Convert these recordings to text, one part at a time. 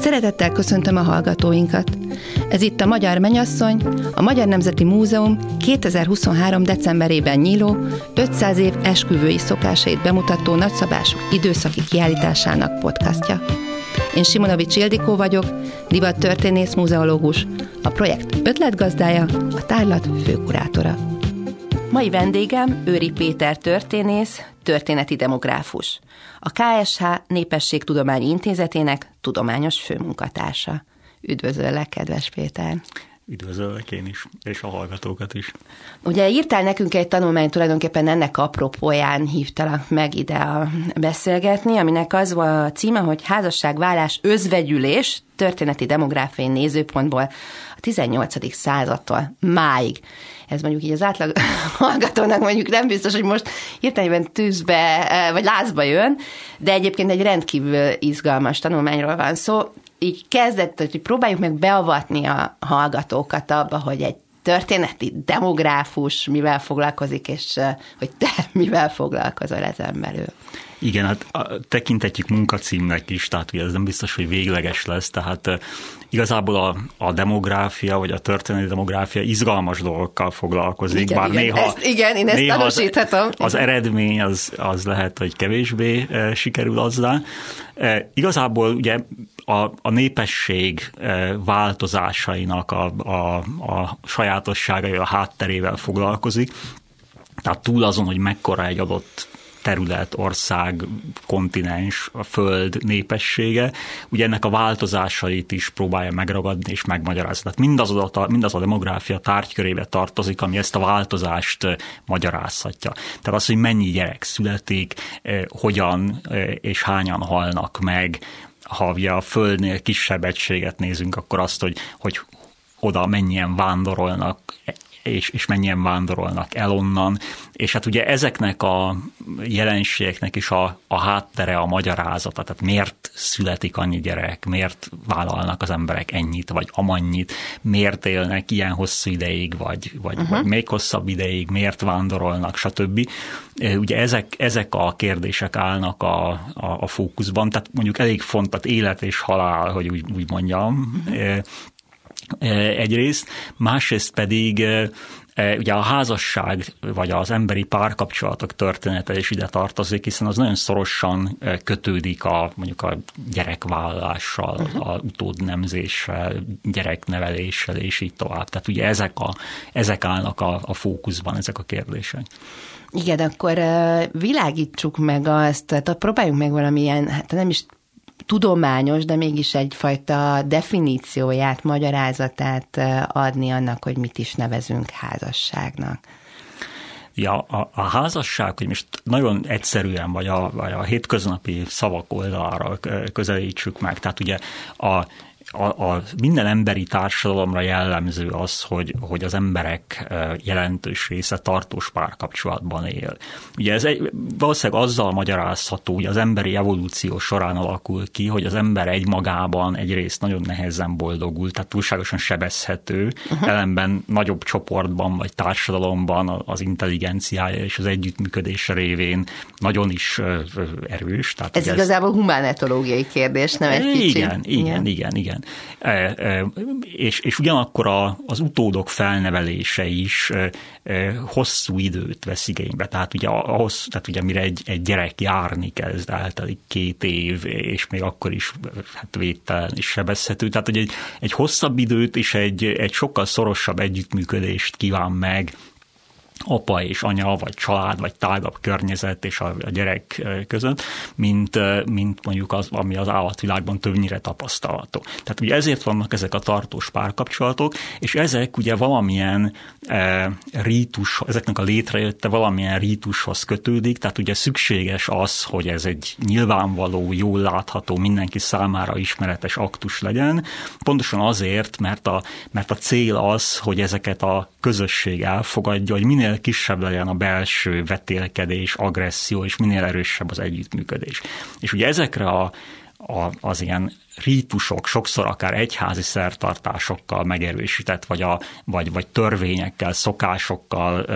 Szeretettel köszöntöm a hallgatóinkat. Ez itt a Magyar Menyasszony, a Magyar Nemzeti Múzeum 2023. decemberében nyíló 500 év esküvői szokásait bemutató nagyszabású időszaki kiállításának podcastja. Én Simonovics Ildikó vagyok, divattörténész múzeológus, a projekt ötletgazdája, a tárlat főkurátora. Mai vendégem Őri Péter történész, történeti demográfus, a KSH Népességtudományi Intézetének tudományos főmunkatársa. Üdvözöllek, kedves Péter! Üdvözöllek én is, és a hallgatókat is. Ugye írtál nekünk egy tanulmányt, tulajdonképpen ennek apropóján hívtalak meg ide a beszélgetni, aminek az volt a címe, hogy házasságvállás özvegyülés történeti demográfiai nézőpontból a 18. századtól máig. Ez mondjuk így az átlag hallgatónak mondjuk nem biztos, hogy most hirtelenben tűzbe vagy lázba jön, de egyébként egy rendkívül izgalmas tanulmányról van szó így kezdett, hogy próbáljuk meg beavatni a hallgatókat abba, hogy egy történeti demográfus mivel foglalkozik, és hogy te mivel foglalkozol ezen belül. Igen, hát tekintetjük munkacímnek is, tehát ugye ez nem biztos, hogy végleges lesz, tehát igazából a, a demográfia, vagy a történeti demográfia izgalmas dolgokkal foglalkozik, igen, bár igen, néha, ezt, igen, én ezt néha az, az eredmény az, az lehet, hogy kevésbé e, sikerül azzal. E, igazából ugye a, a népesség e, változásainak a, a, a sajátosságai, a hátterével foglalkozik, tehát túl azon, hogy mekkora egy adott terület, ország, kontinens, a föld népessége, ugye ennek a változásait is próbálja megragadni és megmagyarázni. Tehát mindaz, a, mindaz a demográfia tárgykörébe tartozik, ami ezt a változást magyarázhatja. Tehát az, hogy mennyi gyerek születik, hogyan és hányan halnak meg, ha ugye a Földnél kisebb egységet nézünk, akkor azt, hogy, hogy oda mennyien vándorolnak és, és mennyien vándorolnak el onnan, és hát ugye ezeknek a jelenségeknek is a, a háttere, a magyarázata, tehát miért születik annyi gyerek, miért vállalnak az emberek ennyit, vagy amannyit, miért élnek ilyen hosszú ideig, vagy, vagy, uh-huh. vagy még hosszabb ideig, miért vándorolnak, stb. Ugye ezek, ezek a kérdések állnak a, a, a fókuszban, tehát mondjuk elég fontos, élet és halál, hogy úgy, úgy mondjam, uh-huh egyrészt, másrészt pedig ugye a házasság vagy az emberi párkapcsolatok története is ide tartozik, hiszen az nagyon szorosan kötődik a mondjuk a gyerekvállalással, uh-huh. a utódnemzéssel, gyerekneveléssel és így tovább. Tehát ugye ezek, a, ezek állnak a, a fókuszban, ezek a kérdések. Igen, akkor világítsuk meg azt, tehát próbáljunk meg valamilyen, hát nem is tudományos, de mégis egyfajta definícióját, magyarázatát adni annak, hogy mit is nevezünk házasságnak. Ja, a, a házasság, hogy most nagyon egyszerűen, vagy a, vagy a hétköznapi szavak oldalára közelítsük meg. Tehát ugye a a, a minden emberi társadalomra jellemző az, hogy, hogy az emberek jelentős része tartós párkapcsolatban él. Ugye ez egy, valószínűleg azzal magyarázható, hogy az emberi evolúció során alakul ki, hogy az ember egy magában egyrészt nagyon nehezen boldogul, tehát túlságosan sebezhető, uh-huh. ellenben nagyobb csoportban vagy társadalomban az intelligenciája és az együttműködés révén nagyon is erős. Tehát ez igazából ez... humánetológiai kérdés, nem egy kicsit. Igen, igen, igen, igen. E, e, és, és ugyanakkor a, az utódok felnevelése is e, hosszú időt vesz igénybe. Tehát ugye, ahhoz, tehát ugye mire egy, egy gyerek járni kezd, eltelik két év, és még akkor is hát védtelen és sebezhető. Tehát hogy egy, egy hosszabb időt és egy, egy sokkal szorosabb együttműködést kíván meg apa és anya, vagy család, vagy tágabb környezet és a, a gyerek között, mint, mint mondjuk az, ami az állatvilágban többnyire tapasztalható. Tehát ugye ezért vannak ezek a tartós párkapcsolatok, és ezek ugye valamilyen e, rítus, ezeknek a létrejötte valamilyen rítushoz kötődik, tehát ugye szükséges az, hogy ez egy nyilvánvaló, jól látható, mindenki számára ismeretes aktus legyen, pontosan azért, mert a, mert a cél az, hogy ezeket a közösség elfogadja, hogy minél minél kisebb legyen a belső vetélkedés, agresszió, és minél erősebb az együttműködés. És ugye ezekre a a, az ilyen rítusok, sokszor akár egyházi szertartásokkal megerősített, vagy, a, vagy, vagy törvényekkel, szokásokkal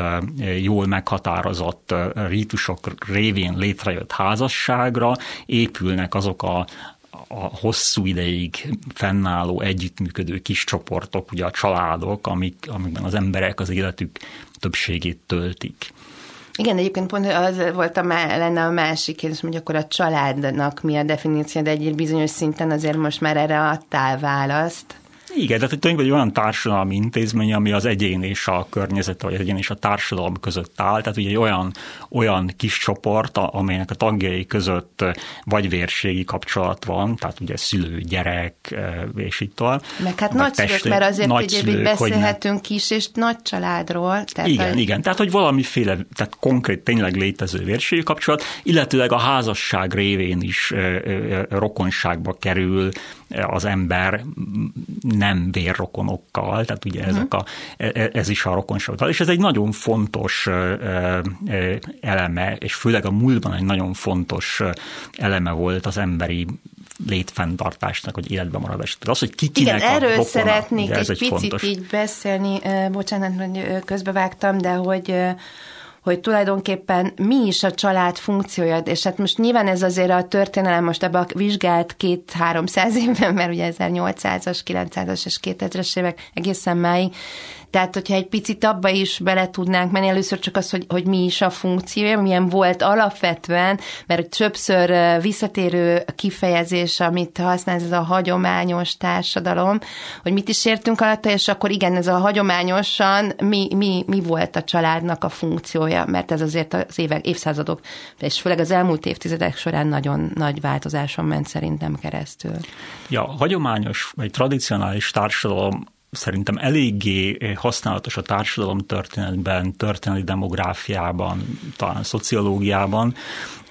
jól meghatározott rítusok révén létrejött házasságra épülnek azok a, a hosszú ideig fennálló, együttműködő kis csoportok, ugye a családok, amik, amikben az emberek az életük többségét töltik. Igen, egyébként pont az volt a, lenne a másik kérdés, hogy akkor a családnak mi a definíció, de egy bizonyos szinten azért most már erre adtál választ. Igen, tehát tulajdonképpen egy olyan társadalmi intézmény, ami az egyén és a környezet, vagy az egyén és a társadalom között áll. Tehát ugye egy olyan, olyan kis csoport, amelynek a tagjai között vagy vérségi kapcsolat van, tehát ugye szülő, gyerek, és itt tovább. Meg hát nagyszülők, mert azért nagyszülők, beszélhetünk kis és nagy családról. Tehát igen, a... igen, tehát hogy valamiféle, tehát konkrét, tényleg létező vérségi kapcsolat, illetőleg a házasság révén is rokonságba kerül az ember nem vérrokonokkal, tehát ugye uh-huh. ezek a, e, e, ez is a rokonság. És ez egy nagyon fontos eleme, és főleg a múltban egy nagyon fontos eleme volt az emberi létfenntartásnak, hogy életben maradás. Tehát az, hogy ki kinek Igen, erről rokona, szeretnék egy, egy picit fontos. így beszélni, bocsánat, hogy közbevágtam, de hogy hogy tulajdonképpen mi is a család funkciója, és hát most nyilván ez azért a történelem most ebbe a vizsgált két-háromszáz évben, mert ugye 1800-as, 900-as és 2000-es évek egészen máig, tehát, hogyha egy picit abba is bele tudnánk menni, először csak az, hogy, hogy mi is a funkciója, milyen volt alapvetően, mert többször visszatérő kifejezés, amit használ ez a hagyományos társadalom, hogy mit is értünk alatta, és akkor igen, ez a hagyományosan mi, mi, mi volt a családnak a funkciója, mert ez azért az évek, évszázadok, és főleg az elmúlt évtizedek során nagyon nagy változáson ment szerintem keresztül. Ja, hagyományos vagy tradicionális társadalom szerintem eléggé használatos a társadalom történetben, történeti demográfiában, talán szociológiában.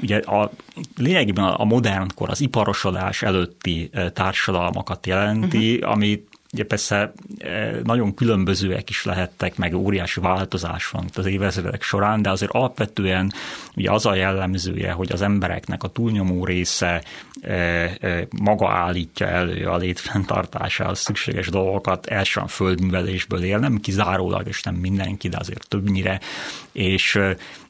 Ugye a, lényegében a modern kor, az iparosodás előtti eh, társadalmakat jelenti, uh-huh. ami Ugye persze e, nagyon különbözőek is lehettek, meg óriási változás van az évezredek során, de azért alapvetően ugye az a jellemzője, hogy az embereknek a túlnyomó része e, e, maga állítja elő a létfenntartásához szükséges dolgokat, elsősorban földművelésből él, nem kizárólag, és nem mindenki, de azért többnyire, és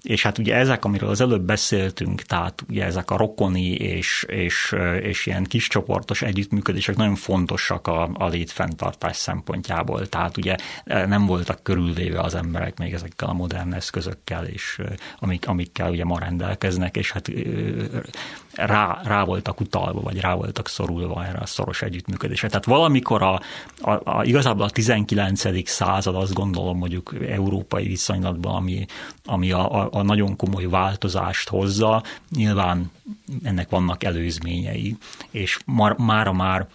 és hát ugye ezek, amiről az előbb beszéltünk, tehát ugye ezek a rokoni és, és, és ilyen kis csoportos együttműködések nagyon fontosak a, a létfenntartás szempontjából. Tehát ugye nem voltak körülvéve az emberek még ezekkel a modern eszközökkel, és amik, amikkel ugye ma rendelkeznek, és hát rá, rá voltak utalva, vagy rá voltak szorulva erre a szoros együttműködésre. Tehát valamikor a, a, a, igazából a 19. század azt gondolom mondjuk európai viszonylatban, ami, ami a, a, a nagyon komoly változást hozza, nyilván ennek vannak előzményei, és mar, mára már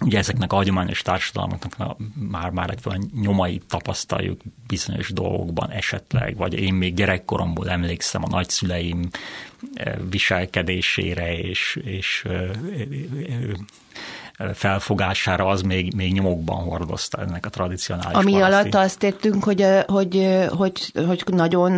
ugye ezeknek a hagyományos társadalmaknak már, már nyomait tapasztaljuk bizonyos dolgokban esetleg, vagy én még gyerekkoromból emlékszem a nagyszüleim eh, viselkedésére és, és eh, eh, felfogására az még, még nyomokban hordozta ennek a tradicionális Ami paraszti. alatt azt értünk, hogy, hogy, hogy, hogy nagyon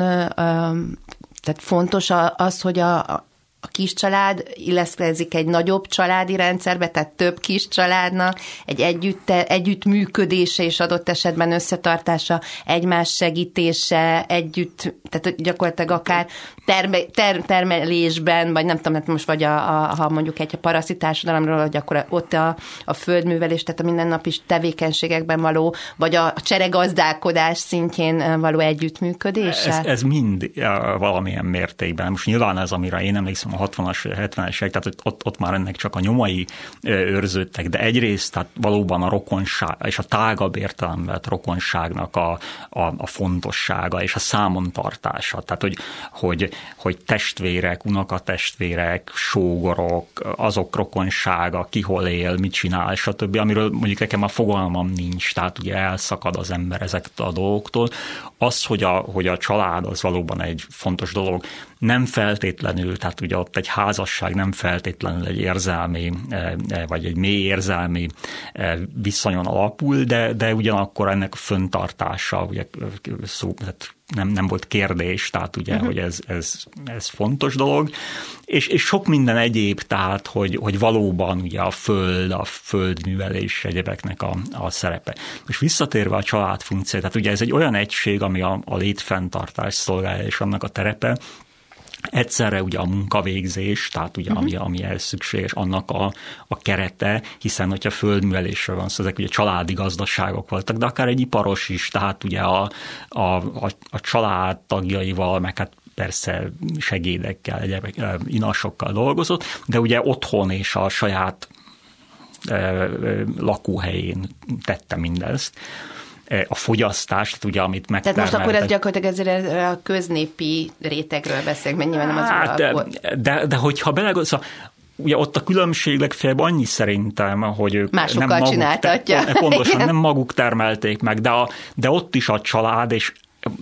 tehát fontos az, hogy a, a kis család illeszkedik egy nagyobb családi rendszerbe, tehát több kis családnak egy együtt, együttműködése és adott esetben összetartása, egymás segítése, együtt, tehát gyakorlatilag akár terme, ter, termelésben, vagy nem tudom, hát most vagy a, a, ha mondjuk egy a paraszti társadalomról, hogy akkor ott a, a földművelés, tehát a mindennapi tevékenységekben való, vagy a cseregazdálkodás szintjén való együttműködés. Ez, ez mind valamilyen mértékben. Most nyilván ez, amire én emlékszem a 60-as, 70-es évek, tehát ott, ott már ennek csak a nyomai őrződtek, de egyrészt tehát valóban a rokonság, és a tágabb értelemben rokonságnak a, a, a fontossága és a számontartása. Tehát, hogy, hogy hogy testvérek, unokatestvérek, sógorok, azok rokonsága, ki hol él, mit csinál, stb., amiről mondjuk nekem a fogalmam nincs, tehát ugye elszakad az ember ezektől a dolgoktól. Az, hogy a, hogy a család az valóban egy fontos dolog, nem feltétlenül, tehát ugye ott egy házasság nem feltétlenül egy érzelmi, vagy egy mély érzelmi viszonyon alapul, de, de ugyanakkor ennek a föntartása, ugye szó, tehát nem, nem volt kérdés, tehát ugye, uh-huh. hogy ez, ez, ez fontos dolog, és, és sok minden egyéb, tehát, hogy, hogy valóban ugye a föld, a földművelés egyebeknek a, a szerepe. És visszatérve a családfunkció, tehát ugye ez egy olyan egység, ami a, a létfenntartás szolgálja, és annak a terepe, Egyszerre ugye a munkavégzés, tehát ugye uh-huh. ami, ami ehhez szükséges, annak a, a kerete, hiszen hogyha földművelésről van szó, ezek ugye családi gazdaságok voltak, de akár egy iparos is, tehát ugye a, a, a, a család tagjaival, meg hát persze segédekkel, egyébek, inasokkal dolgozott, de ugye otthon és a saját lakóhelyén tette mindezt a fogyasztást, ugye, amit megtermeltek. Tehát most akkor ez gyakorlatilag ezért a köznépi rétegről beszélünk, mennyivel nem az hát, de, de, de hogyha belegondolsz, szóval ugye ott a különbség legfeljebb annyi szerintem, hogy ők Másokkal nem maguk, csináltatja. Pontosan, nem maguk termelték meg, de, a, de ott is a család, és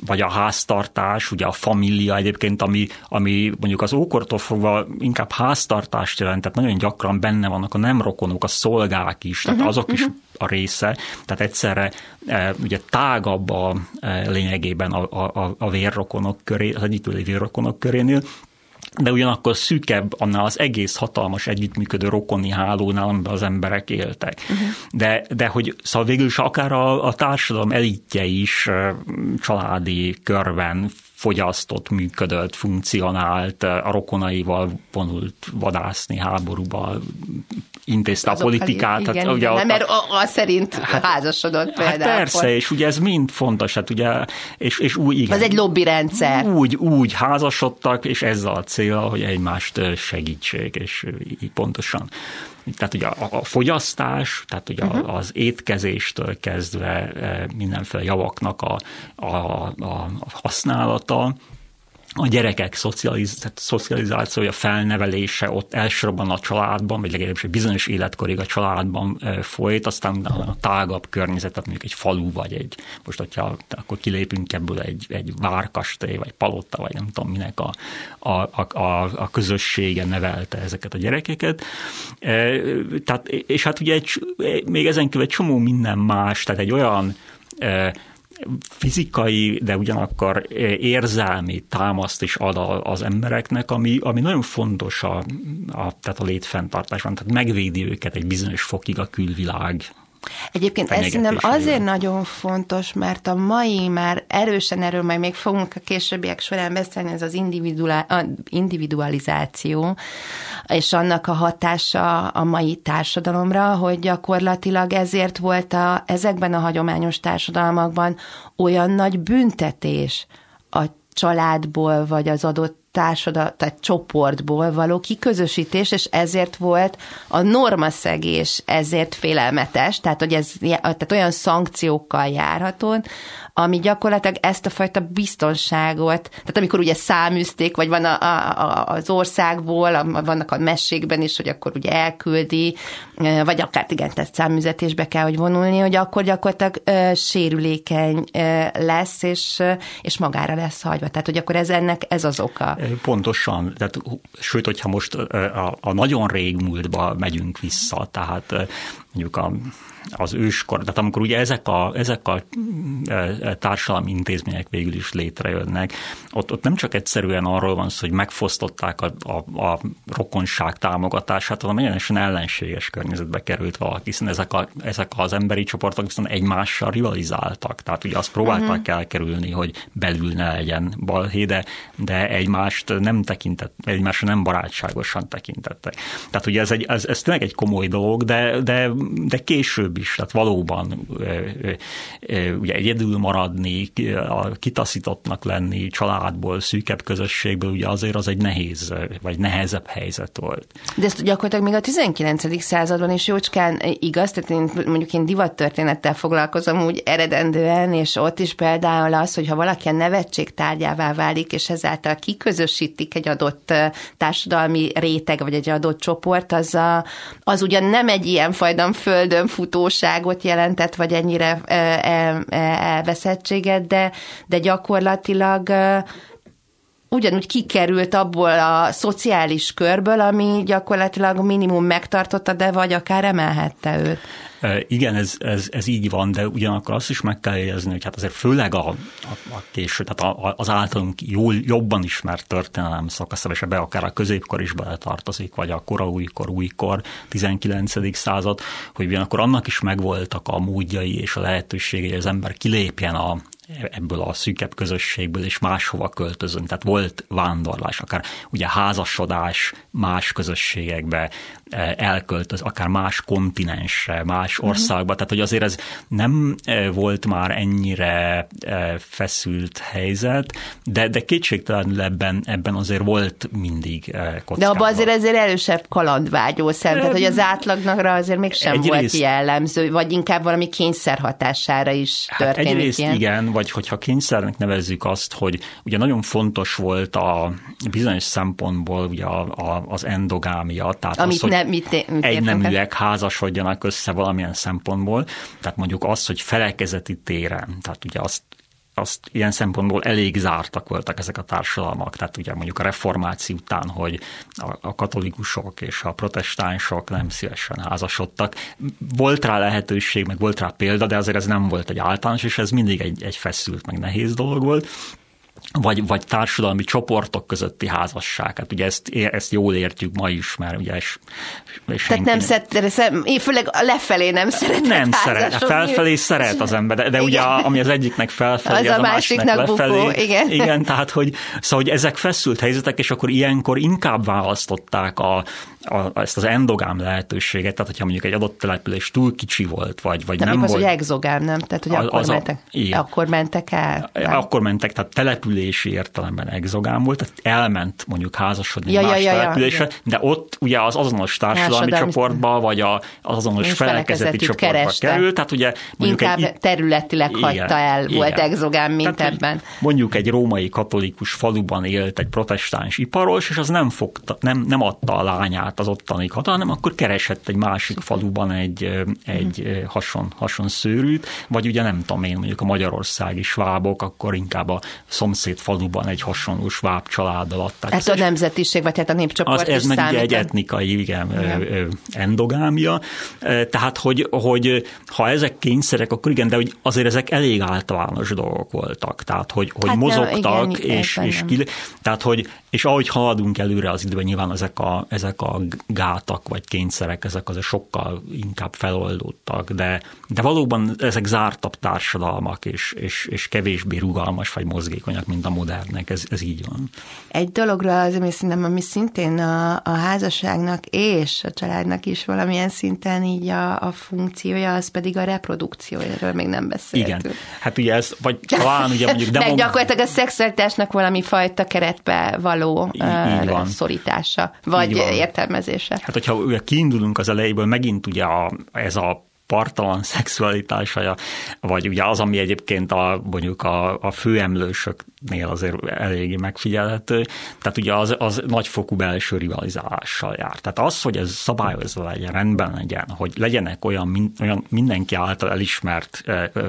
vagy a háztartás, ugye a família egyébként, ami, ami mondjuk az ókortól fogva inkább háztartást jelent, tehát nagyon gyakran benne vannak a nem rokonok, a szolgák is, tehát uh-huh, azok uh-huh. is mhm. A része, tehát egyszerre e, ugye tágabb a e, lényegében a, a, a vérrokonok köré, az együttőli vérrokonok körénél, de ugyanakkor szűkebb annál az egész hatalmas együttműködő rokoni hálónál, amiben az emberek éltek. Uh-huh. De, de hogy szóval végül is akár a, a társadalom elitje is családi körben fogyasztott, működött, funkcionált, a rokonaival vonult vadászni háborúba, intézte a politikát. Igen, hát, ugye nem, mert az szerint hát, házasodott hát például. Hát persze, és ugye ez mind fontos, hát ugye, és, és úgy, igen. Ez egy lobby rendszer. Úgy, úgy házasodtak, és ezzel a cél, hogy egymást segítsék, és így pontosan tehát ugye a, a fogyasztás, tehát ugye uh-huh. az étkezéstől kezdve mindenféle javaknak a, a, a használata, a gyerekek szocializ, szocializációja, felnevelése ott elsősorban a családban, vagy legalábbis egy bizonyos életkorig a családban folyt, aztán a tágabb környezetet, mondjuk egy falu, vagy egy, most hogyha akkor kilépünk ebből egy, egy várkastély, vagy palotta, vagy nem tudom minek a, a, a, a közössége nevelte ezeket a gyerekeket. Tehát, és hát ugye egy, még ezen kívül egy csomó minden más, tehát egy olyan fizikai, de ugyanakkor érzelmi támaszt is ad az embereknek, ami, ami nagyon fontos a, a, tehát a létfenntartásban, tehát megvédi őket egy bizonyos fokig a külvilág Egyébként ez nem azért nagyon fontos, mert a mai már erősen erről majd még fogunk a későbbiek során beszélni, ez az individualizáció, és annak a hatása a mai társadalomra, hogy gyakorlatilag ezért volt a, ezekben a hagyományos társadalmakban olyan nagy büntetés a családból, vagy az adott társadal, tehát csoportból való kiközösítés, és ezért volt a normaszegés ezért félelmetes, tehát hogy ez tehát olyan szankciókkal járható, ami gyakorlatilag ezt a fajta biztonságot, tehát amikor ugye száműzték, vagy van a, a, az országból, a, vannak a mesékben is, hogy akkor ugye elküldi, vagy akár igen, tehát száműzetésbe kell, hogy vonulni, hogy akkor gyakorlatilag ö, sérülékeny ö, lesz, és, és magára lesz hagyva. Tehát, hogy akkor ez ennek ez az oka. Pontosan, tehát, sőt, hogyha most a, a nagyon régmúltba megyünk vissza, tehát mondjuk a az őskor, tehát amikor ugye ezek a, ezek a e, e, társadalmi intézmények végül is létrejönnek, ott, ott nem csak egyszerűen arról van szó, hogy megfosztották a, a, a rokonság támogatását, hanem egyenesen ellenséges környezetbe került valaki, hiszen ezek, a, ezek az emberi csoportok viszont egymással rivalizáltak. Tehát ugye azt próbálták uh-huh. elkerülni, hogy belül ne legyen balhé, de, de egymást nem tekintett, egymásra nem barátságosan tekintettek. Tehát ugye ez, egy, ez, ez tényleg egy komoly dolog, de, de, de később is, tehát valóban ugye egyedül maradni, kitaszítottnak lenni családból, szűkebb közösségből, ugye azért az egy nehéz, vagy nehezebb helyzet volt. De ezt gyakorlatilag még a 19. században is jócskán igaz, tehát én mondjuk én divattörténettel foglalkozom úgy eredendően, és ott is például az, hogy ha valaki a nevetség tárgyává válik, és ezáltal kiközösítik egy adott társadalmi réteg, vagy egy adott csoport, az, a, az ugyan nem egy ilyen fajdan földön futó valóságot jelentett, vagy ennyire elveszettséget, de, de gyakorlatilag ugyanúgy kikerült abból a szociális körből, ami gyakorlatilag minimum megtartotta, de vagy akár emelhette őt. Igen, ez, ez, ez így van, de ugyanakkor azt is meg kell jegyezni, hogy hát azért főleg a, a, a késő, tehát a, az általunk jól, jobban ismert történelem szakasz, és ebbe akár a középkor is beletartozik, vagy a kora újkor, újkor, 19. század, hogy ugyanakkor annak is megvoltak a módjai és a lehetőségei, hogy az ember kilépjen a, ebből a szűkebb közösségből, és máshova költözön. Tehát volt vándorlás, akár ugye házasodás más közösségekbe, elköltöz, akár más kontinensre, más mhm. országba. Tehát, hogy azért ez nem e, volt már ennyire e, feszült helyzet, de, de kétségtelenül ebben, ebben azért volt mindig kockázat. De abban azért ezért erősebb kalandvágyó szem, tehát hogy az átlagnak azért mégsem egyrészt, volt jellemző, vagy inkább valami kényszer hatására is történik hát egyrészt ilyen. igen, vagy hogyha kényszernek nevezzük azt, hogy ugye nagyon fontos volt a bizonyos szempontból ugye a, a, az endogámia, tehát Amit az, hogy ne, mit, mit egy neműek házasodjanak össze valamilyen szempontból, tehát mondjuk az, hogy felekezeti téren, tehát ugye azt azt ilyen szempontból elég zártak voltak ezek a társadalmak. Tehát ugye mondjuk a reformáció után, hogy a, a katolikusok és a protestánsok nem szívesen házasodtak. Volt rá lehetőség, meg volt rá példa, de azért ez nem volt egy általános, és ez mindig egy, egy feszült, meg nehéz dolog volt vagy, vagy társadalmi csoportok közötti házasság. Hát ugye ezt, ezt jól értjük ma is, mert ugye és, és Tehát nem szeret, én főleg lefelé nem szeret. Nem szeret, felfelé szeret az ember, de, de ugye ami az egyiknek felfelé, az, az a, másiknak, másiknak lefelé. Bukó, igen. igen, tehát hogy, szóval, hogy ezek feszült helyzetek, és akkor ilyenkor inkább választották a, a, ezt az endogám lehetőséget, tehát hogyha mondjuk egy adott település túl kicsi volt, vagy, vagy nem, nem volt. az, hogy exogám, nem? Tehát, hogy akkor, az mentek, a, akkor mentek el? Nem? Akkor mentek, tehát települési értelemben exogám volt, tehát elment mondjuk házasodni ja, más ja, ja, településre, ja. de ott ugye az azonos társadalmi csoportba, vagy a, az azonos felekezeti csoportba kereste. tehát ugye mondjuk Inkább egy, területileg igen, hagyta el, igen. volt exogám, mint tehát, ebben. Mondjuk egy római katolikus faluban élt egy protestáns iparos, és az nem, fogta, nem, nem adta a lányát át az ottani kata, hanem akkor keresett egy másik faluban egy, egy hason, hason szőrűt, vagy ugye nem tudom én, mondjuk a magyarországi svábok, akkor inkább a szomszéd faluban egy hasonló sváb családdal adták. Hát a nemzetiség, vagy hát a népcsoport az, Ez meg ugye egy etnikai, igen, igen. endogámia. Tehát, hogy, hogy ha ezek kényszerek, akkor igen, de hogy azért ezek elég általános dolgok voltak. Tehát, hogy, hogy hát mozogtak, nem, igen, és, és, ki, tehát, hogy, és ahogy haladunk előre az időben, nyilván ezek a, ezek a gátak vagy kényszerek, ezek azért sokkal inkább feloldódtak, de, de valóban ezek zártabb társadalmak, és, és, és kevésbé rugalmas vagy mozgékonyak, mint a modernek, ez, ez így van. Egy dologra az, ami szerintem, ami szintén a, a házasságnak és a családnak is valamilyen szinten így a, a funkciója, az pedig a reprodukció, erről még nem beszéltünk. Igen, hát ugye ez, vagy talán ugye mondjuk... De Meg gyakorlatilag a szexualitásnak valami fajta keretbe való így, így van. szorítása, vagy értelme értelmezése. Hát, hogyha kiindulunk az elejéből, megint ugye a, ez a partalan szexualitása, vagy ugye az, ami egyébként a, mondjuk a, a főemlősöknél azért eléggé megfigyelhető, tehát ugye az, az nagyfokú belső rivalizálással jár. Tehát az, hogy ez szabályozva legyen, rendben legyen, hogy legyenek olyan, olyan mindenki által elismert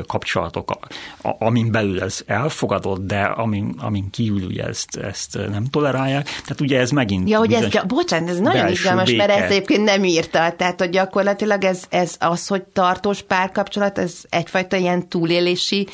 kapcsolatok, amin belül ez elfogadott, de amin, amin kívül ugye ezt, ezt nem tolerálják. Tehát ugye ez megint... Ja, hogy ez, bocsánat, ez nagyon izgalmas, mert ezt egyébként nem írta. Tehát, hogy gyakorlatilag ez, ez az, hogy tartós párkapcsolat, ez egyfajta ilyen túlélési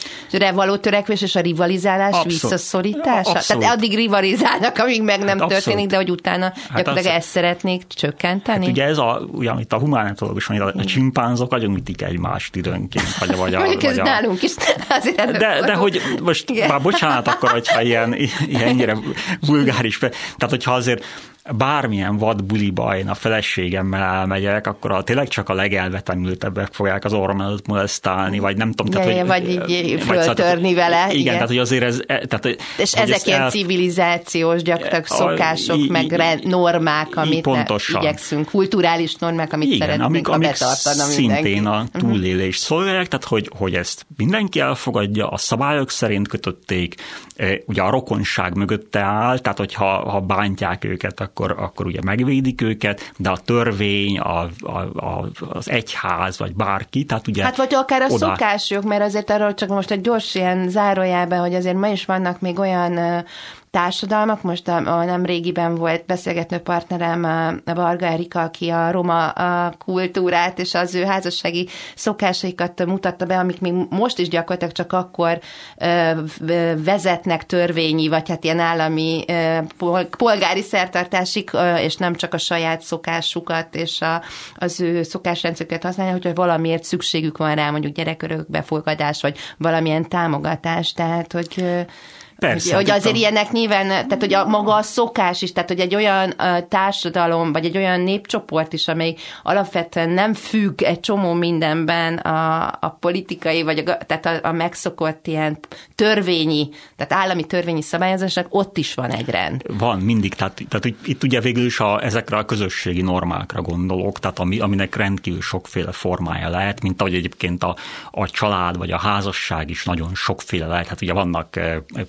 való törekvés és a rivalizálás abszolút. visszaszorítása? Abszolút. Tehát addig rivalizálnak, amíg meg nem hát történik, de hogy utána hát gyakorlatilag ezt szeretnék csökkenteni? Hát ugye ez a, ugye, amit a humánetológus mondja, a csimpánzok ütik egymást időnként, vagy, vagy a, Mondjuk ez a... nálunk is azért de, de hogy most Igen. már bocsánat akkor, hogyha ilyen, ilyennyire vulgáris, tehát hogyha azért bármilyen vadbuliba én a feleségemmel elmegyek, akkor a, tényleg csak a legelvetemültebbek fogják az orromat molesztálni, vagy nem tudom. Tehát, hogy, vagy így föltörni vele. Igen, igen, tehát hogy azért ez... E, tehát, És ezek ilyen el... civilizációs gyakorlatilag szokások, a, meg re, normák, amit pontosan. igyekszünk, kulturális normák, amit igen, szeretnénk amik, amik betartani szintén a mhm. túlélés szolgálják, tehát hogy, hogy ezt mindenki elfogadja, a szabályok szerint kötötték, e, ugye a rokonság mögötte áll, tehát hogyha ha bántják őket, akkor, akkor ugye megvédik őket, de a törvény, a, a, a, az egyház, vagy bárki, tehát ugye Hát vagy akár a oda... szokások, mert azért arról csak most egy gyors ilyen zárójában, hogy azért ma is vannak még olyan társadalmak. Most a, a nem régiben volt beszélgető partnerem a Varga Erika, aki a roma a kultúrát és az ő házassági szokásaikat mutatta be, amik még most is gyakorlatilag csak akkor vezetnek törvényi, vagy hát ilyen állami polgári szertartásig, és nem csak a saját szokásukat és a, az ő szokásrendszerüket használja, hogyha valamiért szükségük van rá, mondjuk gyerekörök befogadás, vagy valamilyen támogatás. Tehát, hogy Persze. Hogy, hogy azért a... ilyenek nyilván, tehát hogy a maga a szokás is, tehát hogy egy olyan társadalom, vagy egy olyan népcsoport is, amely alapvetően nem függ egy csomó mindenben a, a politikai, vagy a, tehát a, a megszokott ilyen törvényi, tehát állami törvényi szabályozásnak, ott is van egy rend. Van, mindig. Tehát, tehát itt, itt ugye végül is a, ezekre a közösségi normákra gondolok, tehát ami, aminek rendkívül sokféle formája lehet, mint ahogy egyébként a, a család vagy a házasság is nagyon sokféle lehet. Hát ugye vannak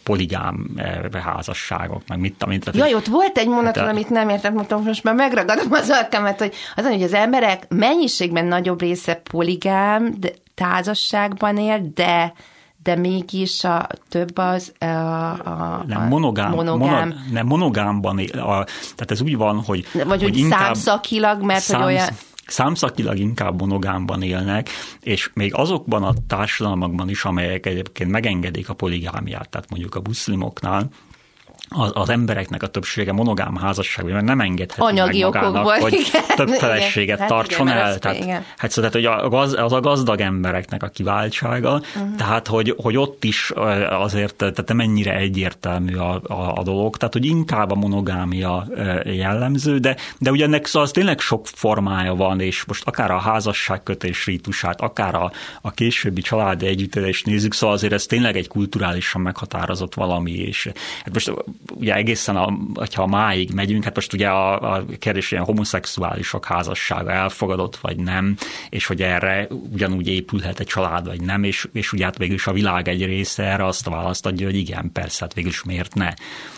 politikai poligám eh, házasságok, meg mit amit. Jaj, ott volt egy mondat, hát, amit nem értem, mondtam, most már megragadom az alkalmat, hogy az, hogy az emberek mennyiségben nagyobb része poligám, de házasságban él, de de mégis a több az a, a, nem, monogám, monogám. Mono, nem, monogámban él, a, tehát ez úgy van, hogy Vagy hogy, hogy inkább számszakilag, mert szám, hogy olyan számszakilag inkább monogámban élnek, és még azokban a társadalmakban is, amelyek egyébként megengedik a poligámiát, tehát mondjuk a buszlimoknál, az, az embereknek a többsége monogám házasságban, mert nem engedheti Anyagi meg magának, okokból, hogy igen, több feleséget igen, tartson hát el. Tehát, igen. hát szóval, hogy a gaz, az a gazdag embereknek a kiváltsága, uh-huh. tehát hogy, hogy ott is azért tehát nem ennyire egyértelmű a, a, a dolog, tehát hogy inkább a monogámia jellemző, de, de ugye ennek szóval az tényleg sok formája van, és most akár a házasságkötés rítusát, akár a, a későbbi családi együttélést nézzük, szóval azért ez tényleg egy kulturálisan meghatározott valami, és hát most ugye egészen, a, hogyha a máig megyünk, hát most ugye a, a kérdés ilyen homoszexuálisok házassága elfogadott, vagy nem, és hogy erre ugyanúgy épülhet egy család, vagy nem, és, és ugye hát végül is a világ egy része erre azt a választ adja, hogy igen, persze, hát végül is miért ne.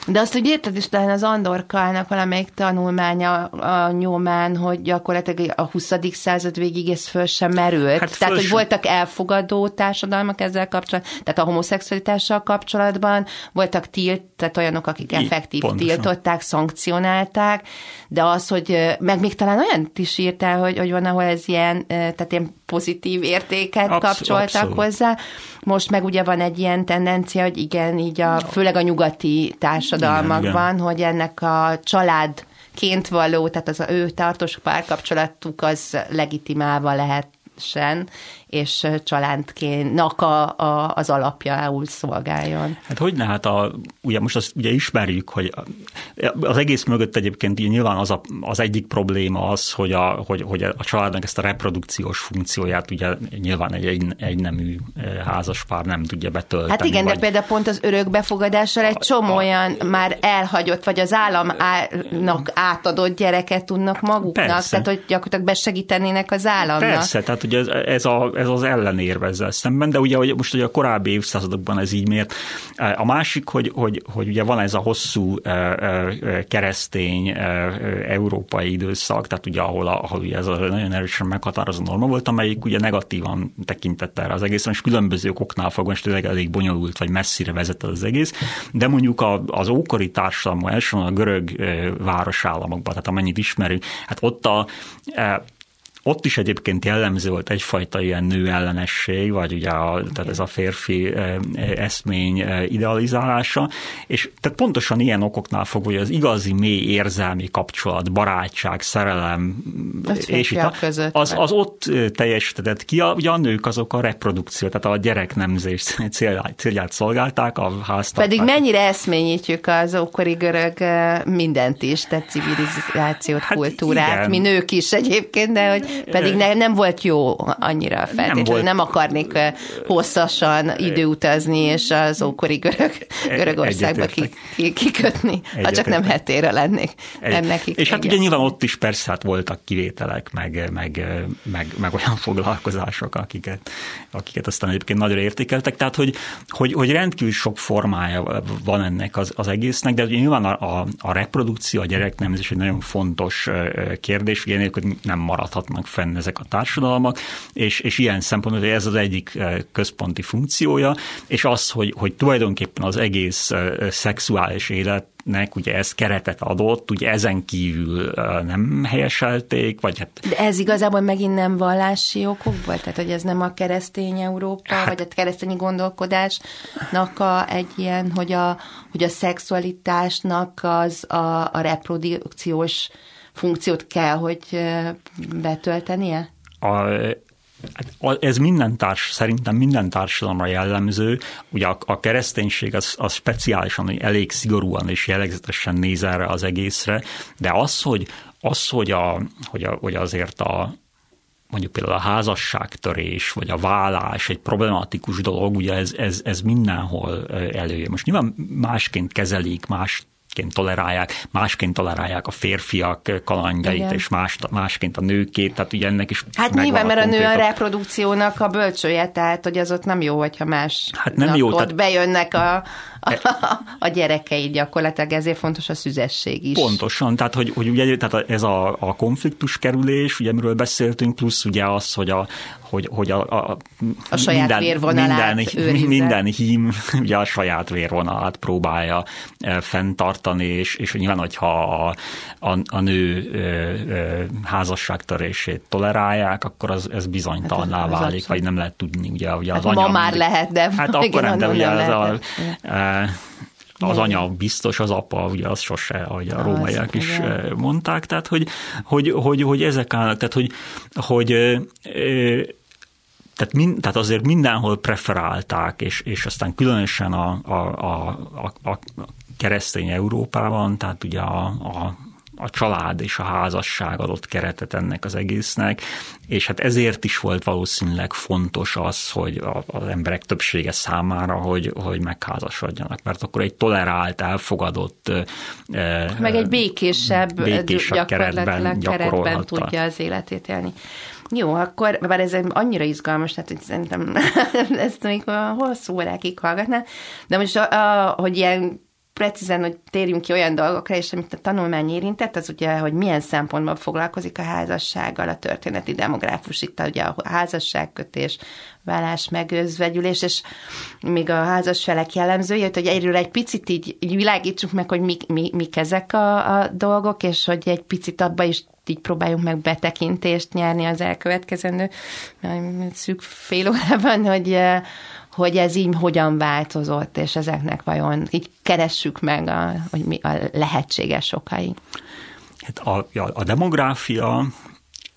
De azt úgy érted is talán az Andorkalnak valamelyik tanulmánya a nyomán, hogy gyakorlatilag a 20. század végig ez föl sem merült. Hát Tehát, hogy sem. voltak elfogadó társadalmak ezzel kapcsolatban, tehát a homoszexualitással kapcsolatban voltak tilt, tehát olyanok, akik effektív Pontosan. tiltották, szankcionálták, de az, hogy meg még talán olyan is írtál, hogy, hogy van, ahol ez ilyen, tehát ilyen pozitív értéket abszolút, kapcsoltak abszolút. hozzá. Most meg ugye van egy ilyen tendencia, hogy igen, így a, főleg a nyugati társadalmakban, igen, hogy ennek a család ként való, tehát az ő tartós párkapcsolatuk az legitimálva lehet sen, és családként a, a, az alapjául szolgáljon. Hát hogy ne, hát a, ugye most azt ugye ismerjük, hogy az egész mögött egyébként nyilván az, a, az egyik probléma az, hogy a, hogy, hogy a családnak ezt a reprodukciós funkcióját ugye nyilván egy, egy, egy nemű házaspár nem tudja betölteni. Hát igen, vagy... de például pont az örökbefogadással egy csomó olyan már elhagyott, vagy az államnak átadott gyereket tudnak maguknak, Persze. tehát hogy gyakorlatilag besegítenének az államnak. Persze, tehát ugye ez, ez a, ez az ellenérve ezzel szemben, de ugye hogy most ugye a korábbi évszázadokban ez így miért. A másik, hogy, hogy, hogy ugye van ez a hosszú keresztény európai időszak, tehát ugye ahol, ahol ugye ez a nagyon erősen meghatározó norma volt, amelyik ugye negatívan tekintett erre az egészre, és különböző okoknál fogva, és tényleg elég bonyolult, vagy messzire vezet az egész, de mondjuk az ókori társadalom, elsősorban a görög városállamokban, tehát amennyit ismerünk, hát ott a ott is egyébként jellemző volt egyfajta ilyen nő ellenesség, vagy ugye a, tehát ez a férfi eszmény idealizálása, és tehát pontosan ilyen okoknál fogva, hogy az igazi mély érzelmi kapcsolat, barátság, szerelem, az és itt a, az, az ott teljesített ki, a, ugye a nők azok a reprodukció, tehát a gyereknemzés célját, célját szolgálták, a háztartás. Pedig mennyire eszményítjük az ókori görög mindent is, tehát civilizációt, hát kultúrát, igen. mi nők is egyébként, de hogy pedig ne, nem volt jó annyira feltétlenül. Nem, volt. nem akarnék hosszasan időutazni, és az ókori görög, Görögországba kikötni, ha csak nem hetére lennék. Nem nekik. És hát ugye nyilván ott is persze hát voltak kivételek, meg, meg, meg, meg olyan foglalkozások, akiket, akiket aztán egyébként nagyon értékeltek. Tehát, hogy, hogy, hogy rendkívül sok formája van ennek az, az egésznek, de nyilván a, a, a reprodukció, a gyereknemzés egy nagyon fontos kérdés, ugye nélkül nem maradhatnak állnak fenn ezek a társadalmak, és, és ilyen szempontból ez az egyik központi funkciója, és az, hogy, hogy tulajdonképpen az egész szexuális élet nek ugye ez keretet adott, ugye ezen kívül nem helyeselték, vagy hát... De ez igazából megint nem vallási okok volt? Tehát, hogy ez nem a keresztény Európa, hát... vagy a keresztény gondolkodásnak a, egy ilyen, hogy a, hogy a szexualitásnak az a, a reprodukciós funkciót kell, hogy betöltenie? A, ez minden társ, szerintem minden társadalomra jellemző. Ugye a, a kereszténység az, az speciálisan, elég szigorúan és jellegzetesen néz erre az egészre, de az, hogy, az, hogy, a, hogy, a, hogy azért a, mondjuk például a házasságtörés, vagy a vállás egy problematikus dolog, ugye ez, ez, ez mindenhol előjön. Most nyilván másként kezelik, más másként tolerálják, másként tolerálják a férfiak kalandjait, Igen. és más, másként a nőkét, tehát ugye ennek is Hát nyilván, mert a nő a reprodukciónak a bölcsője, tehát hogy az ott nem jó, hogyha más hát nem jó, tehát... bejönnek a, a, a gyerekeid gyakorlatilag, ezért fontos a szüzesség is. Pontosan, tehát hogy, hogy ugye tehát ez a, a konfliktus kerülés, ugye amiről beszéltünk, plusz ugye az, hogy a, hogy, hogy a, a, a saját minden, minden, minden hím ugye a saját vérvonalát próbálja e, fenntartani, és, és nyilván, hogyha a, a, a nő ö, ö, házasságtörését tolerálják, akkor az, ez bizonytalanná hát válik, vagy nem lehet tudni. Ugye, ugye az hát anya, ma már lehet, de hát akkor nem, de ugye ez a, e, az anya biztos, az apa, ugye az sose, ahogy a rómaiak is igen. mondták, tehát hogy, hogy, hogy, hogy ezek állnak, tehát hogy, hogy tehát, mind, tehát azért mindenhol preferálták, és, és aztán különösen a, a, a, a, a keresztény Európában, tehát ugye a, a a család és a házasság adott keretet ennek az egésznek, és hát ezért is volt valószínűleg fontos az, hogy az emberek többsége számára, hogy, hogy megházasodjanak, mert akkor egy tolerált, elfogadott meg egy békésebb, békésebb keretben, keretben tudja az életét élni. Jó, akkor, bár ez annyira izgalmas, tehát hogy szerintem ezt még hosszú órákig hallgatná, de most, a, a, hogy ilyen precízen, hogy térjünk ki olyan dolgokra, és amit a tanulmány érintett, az ugye, hogy milyen szempontból foglalkozik a házassággal, a történeti demográfus, itt ugye a házasságkötés, vállás, megőzvegyülés, és még a házasfelek jellemzője, hogy erről egy picit így, így világítsuk meg, hogy mik, mi, mik ezek a, a dolgok, és hogy egy picit abba is így próbáljunk meg betekintést nyerni az elkövetkezendő szűk fél órában, hogy, hogy ez így hogyan változott, és ezeknek vajon így keressük meg, a, hogy mi a lehetséges okai. Hát a, a demográfia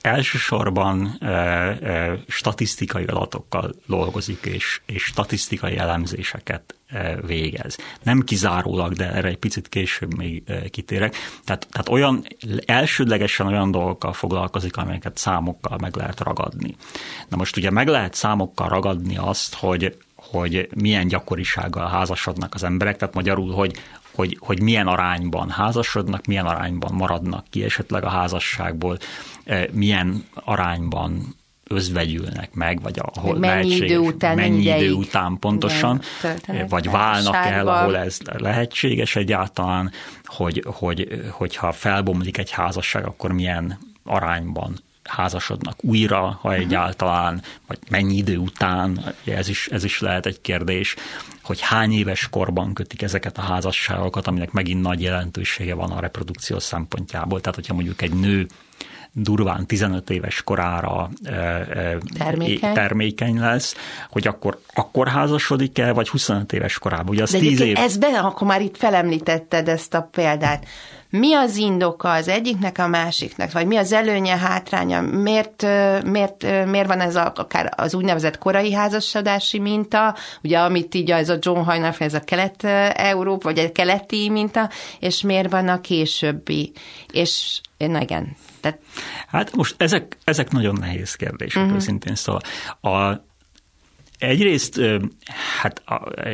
elsősorban e, e, statisztikai adatokkal dolgozik, és, és statisztikai elemzéseket e, végez. Nem kizárólag, de erre egy picit később még e, kitérek. Tehát, tehát olyan elsődlegesen olyan dolgokkal foglalkozik, amelyeket számokkal meg lehet ragadni. Na most ugye meg lehet számokkal ragadni azt, hogy hogy milyen gyakorisággal házasodnak az emberek, tehát magyarul, hogy, hogy, hogy milyen arányban házasodnak, milyen arányban maradnak ki esetleg a házasságból, eh, milyen arányban özvegyülnek meg, vagy ahol mennyi idő után, mennyi idő után pontosan, igen, vagy válnak el, ahol ez lehetséges egyáltalán, hogy, hogy, hogyha felbomlik egy házasság, akkor milyen arányban házasodnak újra, ha egyáltalán, vagy mennyi idő után, ez is, ez is lehet egy kérdés, hogy hány éves korban kötik ezeket a házasságokat, aminek megint nagy jelentősége van a reprodukció szempontjából. Tehát, hogyha mondjuk egy nő durván 15 éves korára termékeny, termékeny lesz, hogy akkor, akkor házasodik el, vagy 25 éves korában. Ugye az De 10 év... ez be, akkor már itt felemlítetted ezt a példát mi az indoka az egyiknek, a másiknak, vagy mi az előnye, hátránya, miért, miért, miért van ez a, akár az úgynevezett korai házasodási minta, ugye amit így ez a John Hajnaf, ez a kelet-európa, vagy a keleti minta, és miért van a későbbi, és na igen. Tehát... Hát most ezek, ezek nagyon nehéz kérdések, uh-huh. őszintén szóval. A, Egyrészt, hát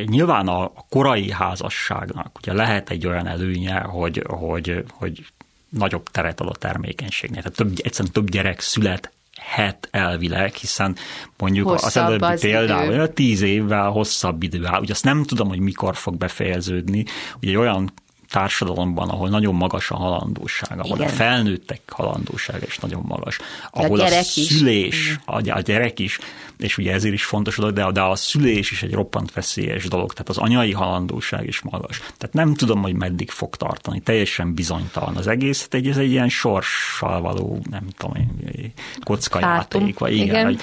nyilván a korai házasságnak ugye lehet egy olyan előnye, hogy, hogy, hogy nagyobb teret ad a termékenységnek. Tehát több, egyszerűen több gyerek szület het elvileg, hiszen mondjuk hosszabb az előbbi például tíz évvel hosszabb idő áll. Ugye azt nem tudom, hogy mikor fog befejeződni. Ugye olyan társadalomban, ahol nagyon magas a halandóság, ahol Igen. a felnőttek halandósága is nagyon magas, ahol a, a szülés, is. A, a gyerek is, és ugye ezért is fontos dolog, de, de a szülés is egy roppant veszélyes dolog, tehát az anyai halandóság is magas. Tehát nem tudom, hogy meddig fog tartani, teljesen bizonytalan az egész, hát ez egy ilyen sorssal való, nem tudom kockajáték, vagy igen, igen. Vagy,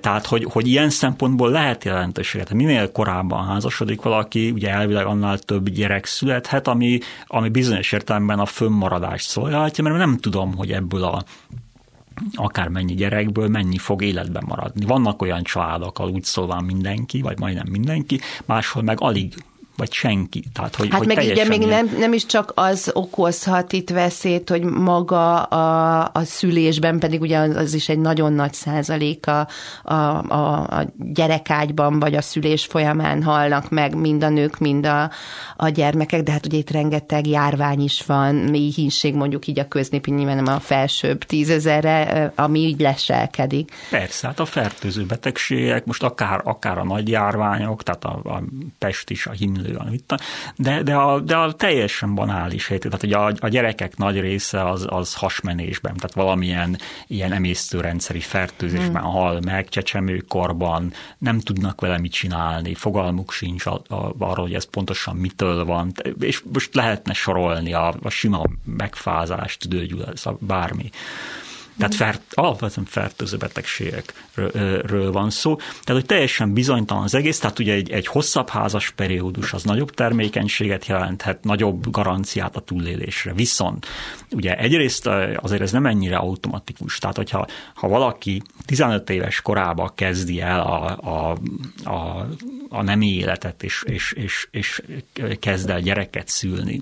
tehát, hogy, hogy ilyen szempontból lehet jelentőséget. Minél korábban házasodik valaki, ugye elvileg annál több gyerek születhet, ami, ami bizonyos értelemben a fönnmaradást szolgálhatja, mert nem tudom, hogy ebből a akármennyi gyerekből mennyi fog életben maradni. Vannak olyan családok, ahol úgy szólván mindenki, vagy majdnem mindenki, máshol meg alig vagy senki. Tehát, hogy, hát hogy meg igen, még nem, nem is csak az okozhat itt veszélyt, hogy maga a, a szülésben pedig ugye az is egy nagyon nagy százalék a, a, a, a gyerekágyban, vagy a szülés folyamán halnak meg mind a nők, mind a, a gyermekek, de hát ugye itt rengeteg járvány is van, méhínség mondjuk így a köznépi nyilván nem a felsőbb tízezerre, ami így leselkedik. Persze, hát a fertőző betegségek, most akár, akár a nagy járványok, tehát a, a pest is, a himlő van itt, de, de, a, de a teljesen banális helyzet, tehát ugye a, a gyerekek nagy része az, az hasmenésben, tehát valamilyen ilyen emésztőrendszeri fertőzésben hmm. hal meg, csecsemőkorban, nem tudnak vele mit csinálni, fogalmuk sincs a, a, arról, hogy ez pontosan mitől van, és most lehetne sorolni a, a sima megfázást, tüdőgyullasz, bármi. Tehát fert, alapvetően fertőző betegségekről van szó. Tehát, hogy teljesen bizonytalan az egész, tehát ugye egy, egy hosszabb házas periódus az nagyobb termékenységet jelenthet, nagyobb garanciát a túlélésre. Viszont ugye egyrészt azért ez nem ennyire automatikus. Tehát, hogyha ha valaki 15 éves korába kezdi el a, a, a, a nemi életet, és, és, és, és kezd el gyereket szülni,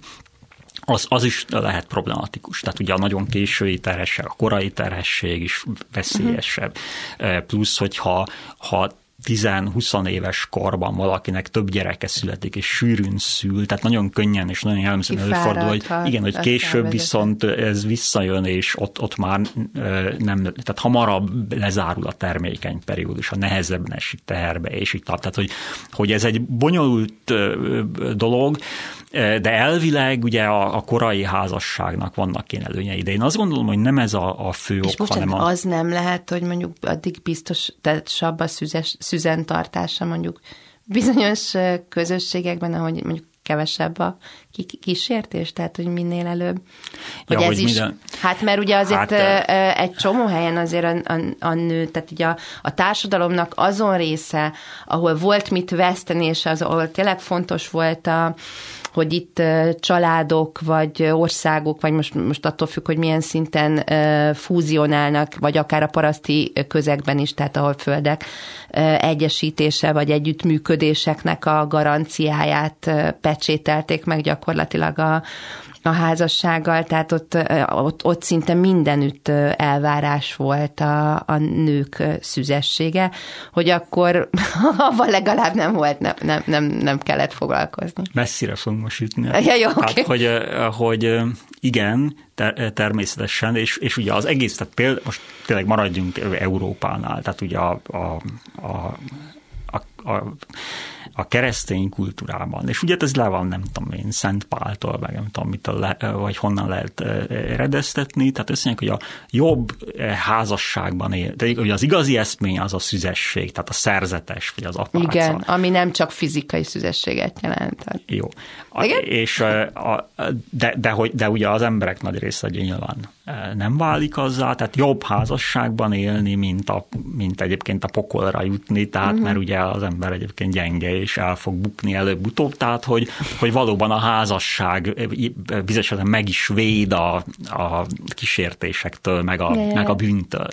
az, az is lehet problematikus. Tehát ugye a nagyon késői terhesség, a korai terhesség is veszélyesebb. Uh-huh. Plusz, hogyha ha 10-20 éves korban valakinek több gyereke születik, és sűrűn szül, tehát nagyon könnyen és nagyon jellemzően előfordul, hogy igen, hogy később viszont ez visszajön, és ott, ott már nem, tehát hamarabb lezárul a termékeny periódus, a nehezebben esik teherbe, és így Tehát, hogy, hogy ez egy bonyolult dolog, de elvileg ugye a, a korai házasságnak vannak ilyen előnyei, de én azt gondolom, hogy nem ez a, a fő és ok, hanem a... az nem lehet, hogy mondjuk addig biztos, tehát a szüzes, szüzentartása mondjuk bizonyos közösségekben, ahogy mondjuk kevesebb a kísértés, tehát hogy minél előbb. Hogy ja, ez hogy is, minden... Hát mert ugye azért hát, egy csomó helyen azért a, a, a nő, tehát ugye a, a társadalomnak azon része, ahol volt mit veszteni, és az, ahol tényleg fontos volt a, hogy itt családok, vagy országok, vagy most, most attól függ, hogy milyen szinten fúzionálnak, vagy akár a paraszti közegben is, tehát ahol földek egyesítése, vagy együttműködéseknek a garanciáját pecsételték meg gyakorlatilag a, a házassággal, tehát ott, ott, ott szinte mindenütt elvárás volt a, a nők szüzessége, hogy akkor avval legalább nem volt, nem, nem, nem, nem kellett foglalkozni. Messzire fogunk most jutni. Ja, jó, okay. hát, hogy, hogy igen, ter- természetesen, és, és ugye az egész, tehát például most tényleg maradjunk Európánál, tehát ugye a, a, a, a, a a keresztény kultúrában. És ugye ez le van, nem tudom én, Szent Páltól, meg nem tudom mitől, le, vagy honnan lehet redeztetni. Tehát összenek, hogy a jobb házasságban él, tehát ugye az igazi eszmény az a szüzesség, tehát a szerzetes, vagy az apáca. Igen, ami nem csak fizikai szüzességet jelent. Jó. Igen? És, a, de, de, hogy, de ugye az emberek nagy része nyilván nem válik azzá, tehát jobb házasságban élni, mint, a, mint egyébként a pokolra jutni, tehát uh-huh. mert ugye az ember egyébként gyenge és el fog bukni előbb-utóbb, tehát hogy, hogy valóban a házasság bizonyos meg is véd a, a kísértésektől, meg a, meg a bűntől.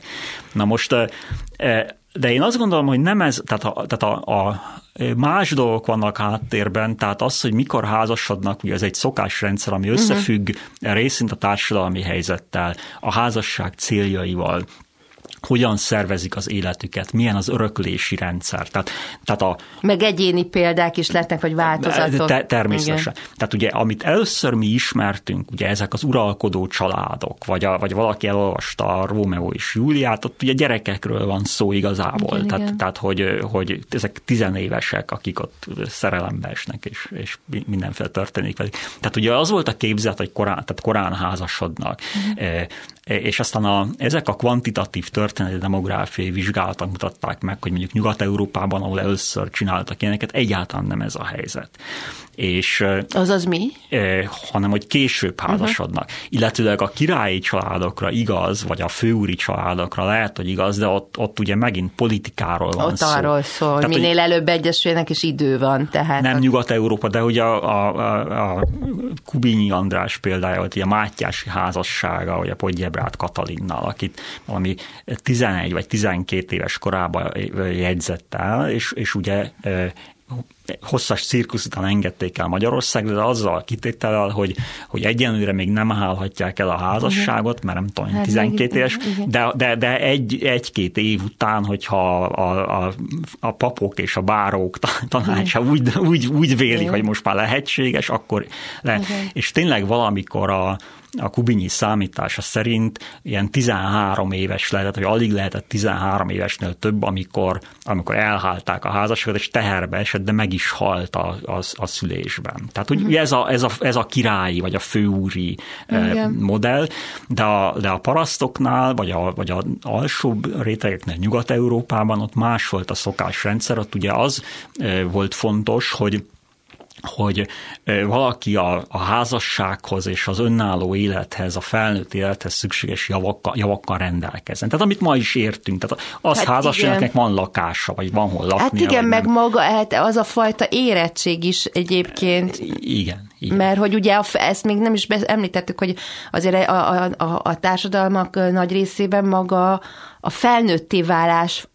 Na most de én azt gondolom, hogy nem ez, tehát a, tehát a, a más dolgok vannak háttérben, tehát az, hogy mikor házasodnak, ugye ez egy szokásrendszer, ami összefügg uh-huh. részint a társadalmi helyzettel, a házasság céljaival, hogyan szervezik az életüket, milyen az öröklési rendszer. Tehát, tehát a, Meg egyéni példák is lehetnek, vagy változatok. Te, természetesen. Igen. Tehát ugye, amit először mi ismertünk, ugye ezek az uralkodó családok, vagy, a, vagy valaki elolvasta a Rómeó és Júliát, ott ugye gyerekekről van szó igazából. Igen, tehát, igen. tehát hogy, hogy ezek tizenévesek, akik ott szerelembe esnek, és, és mindenféle történik velük. Tehát ugye az volt a képzet, hogy korán, tehát korán házasodnak. Igen. És aztán a, ezek a kvantitatív történeti demográfiai vizsgálatok mutatták meg, hogy mondjuk Nyugat-Európában, ahol először csináltak ilyeneket, egyáltalán nem ez a helyzet. És, az az mi? Eh, hanem, hogy később házasodnak. Uh-huh. Illetőleg a királyi családokra igaz, vagy a főúri családokra lehet, hogy igaz, de ott, ott ugye megint politikáról van ott szó. Ott arról szól, hogy minél hogy előbb egyesülnek, és idő van. Tehát nem a... Nyugat-Európa, de ugye a, a, a, a Kubinyi András példája, hogy a Mátyási házassága, vagy a Podjebrát Katalinnal, akit valami 11 vagy 12 éves korában jegyzett el, és, és ugye hosszas cirkusz után engedték el Magyarországra, de azzal kitétellel, hogy, hogy egyenlőre még nem állhatják el a házasságot, mert nem tudom, hát 12 éves, de, de, de egy, egy-két év után, hogyha a, a, a papok és a bárók tanácsa úgy, úgy, úgy vélik, hogy most már lehetséges, akkor lehet. És tényleg valamikor a, a Kubinyi számítása szerint ilyen 13 éves lehetett, vagy alig lehetett 13 évesnél több, amikor, amikor elhálták a házasságot, és teherbe esett, de meg is halt a, a, a szülésben. Tehát hogy uh-huh. ez, a, ez, a, ez a királyi, vagy a főúri eh, Igen. modell, de a, de a parasztoknál, vagy a, vagy a alsóbb rétegeknél Nyugat-Európában ott más volt a szokásrendszer, ott ugye az eh, volt fontos, hogy hogy valaki a, a házassághoz és az önálló élethez, a felnőtt élethez szükséges javakkal, javakkal rendelkezzen. Tehát amit ma is értünk, tehát az hát házasságnak van lakása, vagy van hol laknia. Hát igen, meg nem. maga, hát az a fajta érettség is egyébként. Igen. igen. Mert hogy ugye ezt még nem is említettük, hogy azért a, a, a társadalmak nagy részében maga a felnőtté válás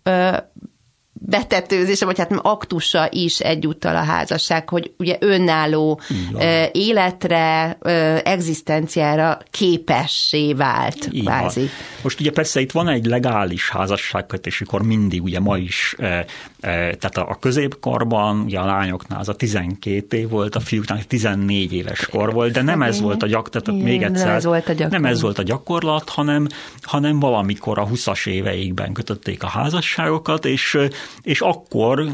betetőzése, vagy hát aktusa is egyúttal a házasság, hogy ugye önálló Igen. életre, egzisztenciára képessé vált. Kvázi. Most ugye persze itt van egy legális házasságkötés, akkor mindig ugye ma is, tehát a középkorban ugye a lányoknál az a 12 év volt, a fiúknál 14 éves kor volt, de nem ez volt a gyakorlat, tehát még egyszer, nem ez volt a gyakorlat, nem ez volt a gyakorlat hanem, hanem valamikor a 20-as éveikben kötötték a házasságokat, és és akkor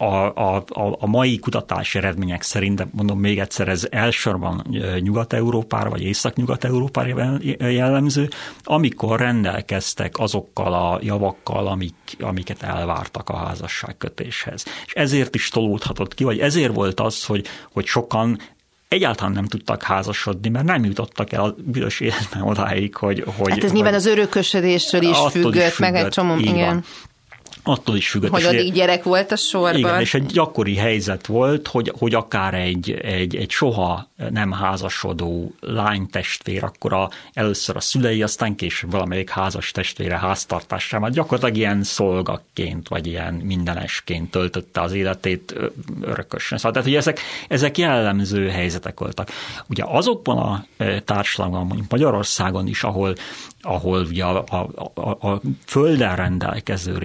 a, a, a mai kutatási eredmények szerint, de mondom még egyszer, ez elsősorban Nyugat-Európára vagy Észak-Nyugat-Európára jellemző, amikor rendelkeztek azokkal a javakkal, amik, amiket elvártak a házasságkötéshez. És ezért is tolódhatott ki, vagy ezért volt az, hogy, hogy sokan egyáltalán nem tudtak házasodni, mert nem jutottak el a büdös életben odáig, hogy... hogy hát ez hogy, nyilván az örökösödésről is függött, is függött, meg egy csomó, igen. Van attól is függött. Hogy addig gyerek volt a sorban. Igen, és egy gyakori helyzet volt, hogy, hogy akár egy, egy, egy soha nem házasodó lánytestvér, akkor a, először a szülei, aztán később valamelyik házas testvére háztartásában gyakorlatilag ilyen szolgaként, vagy ilyen mindenesként töltötte az életét örökösen. Szóval, tehát, hogy ezek, ezek jellemző helyzetek voltak. Ugye azokban a társadalomban, mondjuk Magyarországon is, ahol ahol ugye a, a, a, a földen rendelkező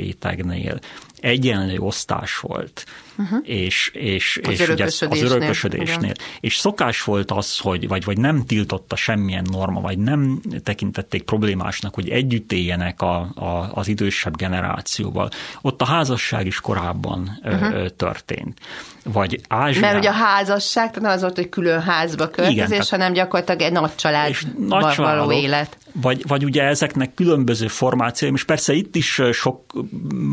rétegnél egyenlő osztás volt, uh-huh. és, és, az, és örökösödésnél. az örökösödésnél. Igen. És szokás volt az, hogy vagy, vagy nem tiltotta semmilyen norma, vagy nem tekintették problémásnak, hogy együtt éljenek a, a, az idősebb generációval. Ott a házasság is korábban uh-huh. történt. Vagy Ázsiában. Mert ugye a házasság, tehát nem az volt, hogy külön házba költözés, Igen, hanem gyakorlatilag egy nagy családban való élet. Vagy, vagy ugye ezeknek különböző formációi, és persze itt is sok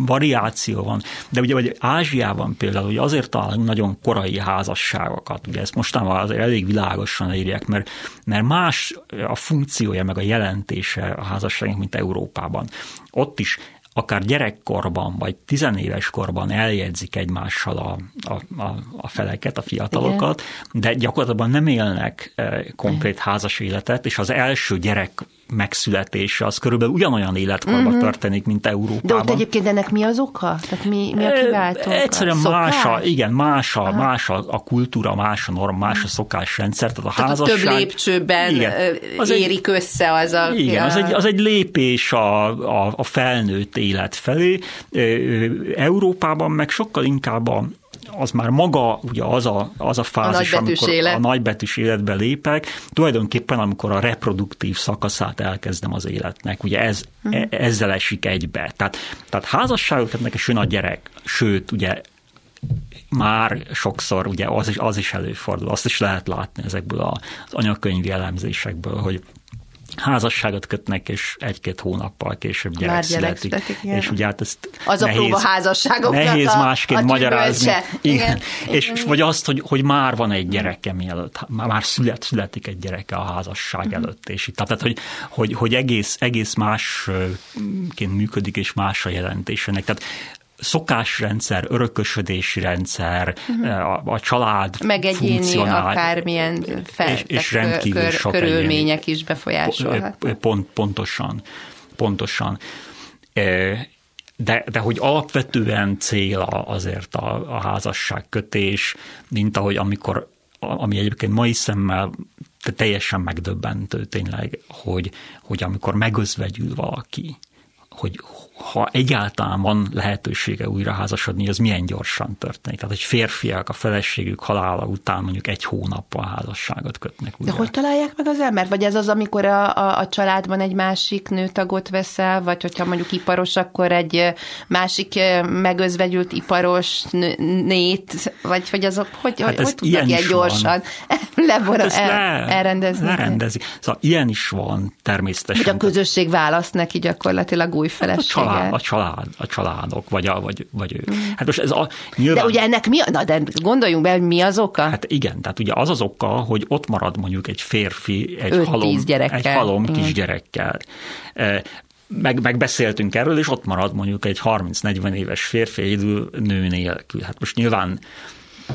variáció van, de ugye vagy Ázsiában például ugye azért találunk nagyon korai házasságokat, ugye ezt mostanában azért elég világosan írják, mert, mert más a funkciója meg a jelentése a házasságnak, mint Európában. Ott is akár gyerekkorban, vagy tizenéves korban eljegyzik egymással a, a, a, a feleket, a fiatalokat, Igen. de gyakorlatilag nem élnek konkrét házas életet, és az első gyerek megszületése az körülbelül ugyanolyan életkorban uh-huh. történik, mint Európában. De ott egyébként ennek mi az oka? Tehát mi, mi a kiváltó? Egyszerűen más a, igen, más a, más a, a kultúra, más a norm, más a szokásrendszer, tehát a tehát házasság... több lépcsőben igen, az érik egy, össze az a... Igen, az egy, az egy lépés a, a, a felnőtt élet felé. Európában meg sokkal inkább a, az már maga ugye az a, az a fázis, a amikor élet. a nagybetűs életbe lépek, tulajdonképpen amikor a reproduktív szakaszát elkezdem az életnek, ugye ez, uh-huh. ezzel esik egybe. Tehát, tehát házasságot kötnek, és jön a gyerek, sőt, ugye már sokszor ugye az is, az is előfordul, azt is lehet látni ezekből az anyakönyvi elemzésekből, hogy házasságot kötnek, és egy-két hónappal később gyerek, Már gyerek születik. születik igen. és ugye hát ezt Az nehéz, a próba házasságoknak Nehéz a, másként a magyarázni. Igen. igen. És, és vagy azt, hogy, hogy már van egy gyereke mielőtt, már szület, születik egy gyereke a házasság uh-huh. előtt, és itt, tehát, hogy, hogy, hogy egész, egész másként működik, és más a jelentésének. Tehát szokásrendszer, örökösödési rendszer, uh-huh. a, a család Meg egyéni akármilyen fel, és, és rendkívül kör, sok körülmények egyéni. is befolyásolhat. Pont, pontosan, pontosan. De, de hogy alapvetően cél azért a, a házasság kötés, mint ahogy amikor, ami egyébként mai szemmel teljesen megdöbbentő tényleg, hogy, hogy amikor megözvegyül valaki, hogy ha egyáltalán van lehetősége újra házasodni, az milyen gyorsan történik. Tehát, hogy férfiak a feleségük halála után mondjuk egy hónappal házasságot kötnek újra. De hogy találják meg az embert? Vagy ez az, amikor a, a, a családban egy másik nőtagot veszel, vagy hogyha mondjuk iparos, akkor egy másik megözvegyült iparos nét, vagy hogy azok, hogy, hát hogy, hogy tudnak ilyen gyorsan lebora, hát el, le, elrendezni? Lerendezi. Szóval ilyen is van természetesen. Hogy a közösség választ neki gyakorlatilag új feleséget. A család, a, család, a családok, vagy, a, vagy, vagy ő. Hát most ez a, nyilván... De ugye ennek mi, na de gondoljunk be, hogy mi az oka? Hát igen, tehát ugye az az oka, hogy ott marad mondjuk egy férfi, egy halom, egy halom kisgyerekkel. E, meg, megbeszéltünk erről, és ott marad mondjuk egy 30-40 éves férfi egy nő nélkül. Hát most nyilván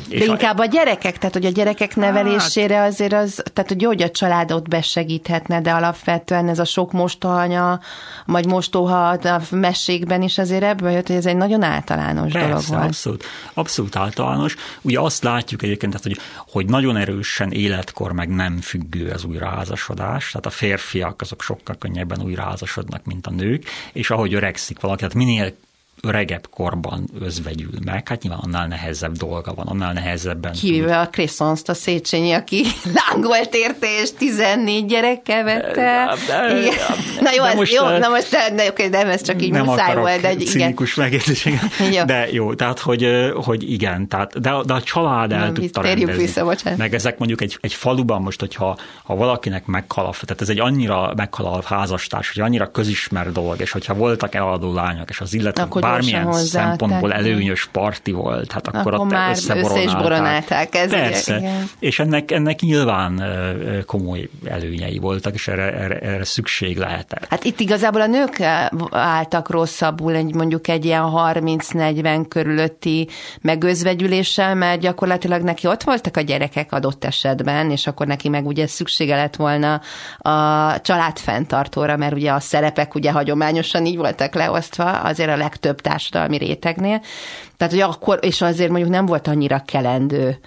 de inkább a gyerekek, tehát hogy a gyerekek nevelésére hát- azért az, tehát hogy jó, hogy a családot besegíthetne, de alapvetően ez a sok mostohanya, vagy mostoha a mesékben is azért ebből jött, hogy ez egy nagyon általános Persze, dolog volt. abszolút, abszolút általános. Ugye azt látjuk egyébként, tehát, hogy, hogy nagyon erősen életkor meg nem függő az újraházasodás, tehát a férfiak azok sokkal könnyebben újraházasodnak, mint a nők, és ahogy öregszik valaki, tehát minél öregebb korban özvegyül meg, hát nyilván annál nehezebb dolga van, annál nehezebben. Kivéve a Crescens, a Széchenyi, aki lángolt érte, és 14 gyerekkel vette. Na jó, most, jó, na most de, okay, nem, ez csak így nem muszáj volt. De, cinikus igen. De jó, tehát hogy, hogy igen, tehát, de, de a család el tudta rendezni. Vissza, bocsánat. Meg ezek mondjuk egy, egy faluban most, hogyha ha valakinek meghal, tehát ez egy annyira meghal a házastárs, hogy annyira közismert dolog, és hogyha voltak eladó lányok, és az illető bármilyen szempontból előnyös parti volt, hát akkor, akkor ott már össze is boronálták. Ez Persze, ugye, és ennek, ennek nyilván komoly előnyei voltak, és erre, erre, erre szükség lehetett. Hát itt igazából a nők álltak rosszabbul, egy, mondjuk egy ilyen 30-40 körülötti megözvegyüléssel, mert gyakorlatilag neki ott voltak a gyerekek adott esetben, és akkor neki meg ugye szüksége lett volna a családfenntartóra, mert ugye a szerepek ugye hagyományosan így voltak leosztva, azért a legtöbb legtöbb társadalmi rétegnél. Tehát, hogy akkor, és azért mondjuk nem volt annyira kelendő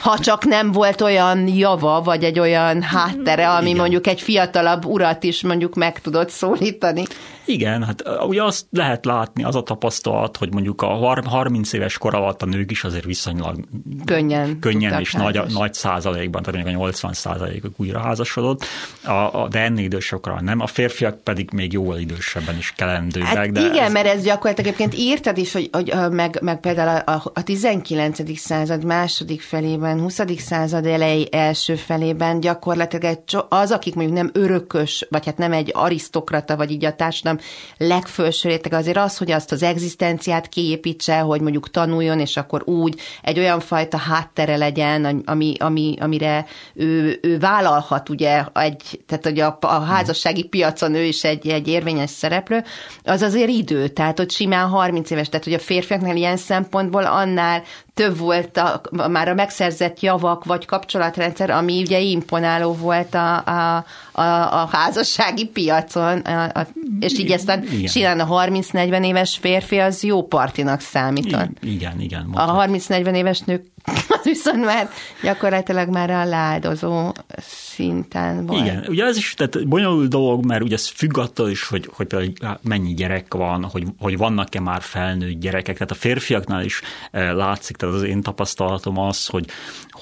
ha csak nem volt olyan java, vagy egy olyan háttere, ami Igen. mondjuk egy fiatalabb urat is mondjuk meg tudott szólítani. Igen, hát ugye azt lehet látni, az a tapasztalat, hogy mondjuk a 30 éves kor alatt a nők is azért viszonylag könnyen, könnyen és nagy, nagy százalékban, tehát mondjuk a 80 százalékok újra házasodott, a, a, de ennél idősokra nem, a férfiak pedig még jóval idősebben is kelendőek. Hát de igen, ez... mert ez gyakorlatilag egyébként írtad is, hogy, hogy meg, meg például a, a 19. század második felében, 20. század elejé első felében gyakorlatilag az, akik mondjuk nem örökös, vagy hát nem egy arisztokrata, vagy így a társadalom hanem legfőső réteg azért az, hogy azt az egzisztenciát kiépítse, hogy mondjuk tanuljon, és akkor úgy egy olyan fajta háttere legyen, ami, ami, amire ő, ő vállalhat, ugye, egy, tehát hogy a, a házassági piacon ő is egy, egy érvényes szereplő, az azért idő, tehát hogy simán 30 éves, tehát hogy a férfiaknál ilyen szempontból annál több volt a, már a megszerzett javak vagy kapcsolatrendszer, ami ugye imponáló volt a, a, a, a házassági piacon, a, a, és így aztán simán a 30-40 éves férfi az jó partinak számított. Igen, igen. Mondhatod. A 30-40 éves nők viszont már gyakorlatilag már a láldozó szinten volt. Igen, ugye ez is tehát bonyolult dolog, mert ugye ez függ attól is, hogy, hogy mennyi gyerek van, hogy, hogy vannak-e már felnőtt gyerekek. Tehát a férfiaknál is eh, látszik, tehát az én tapasztalatom az, hogy,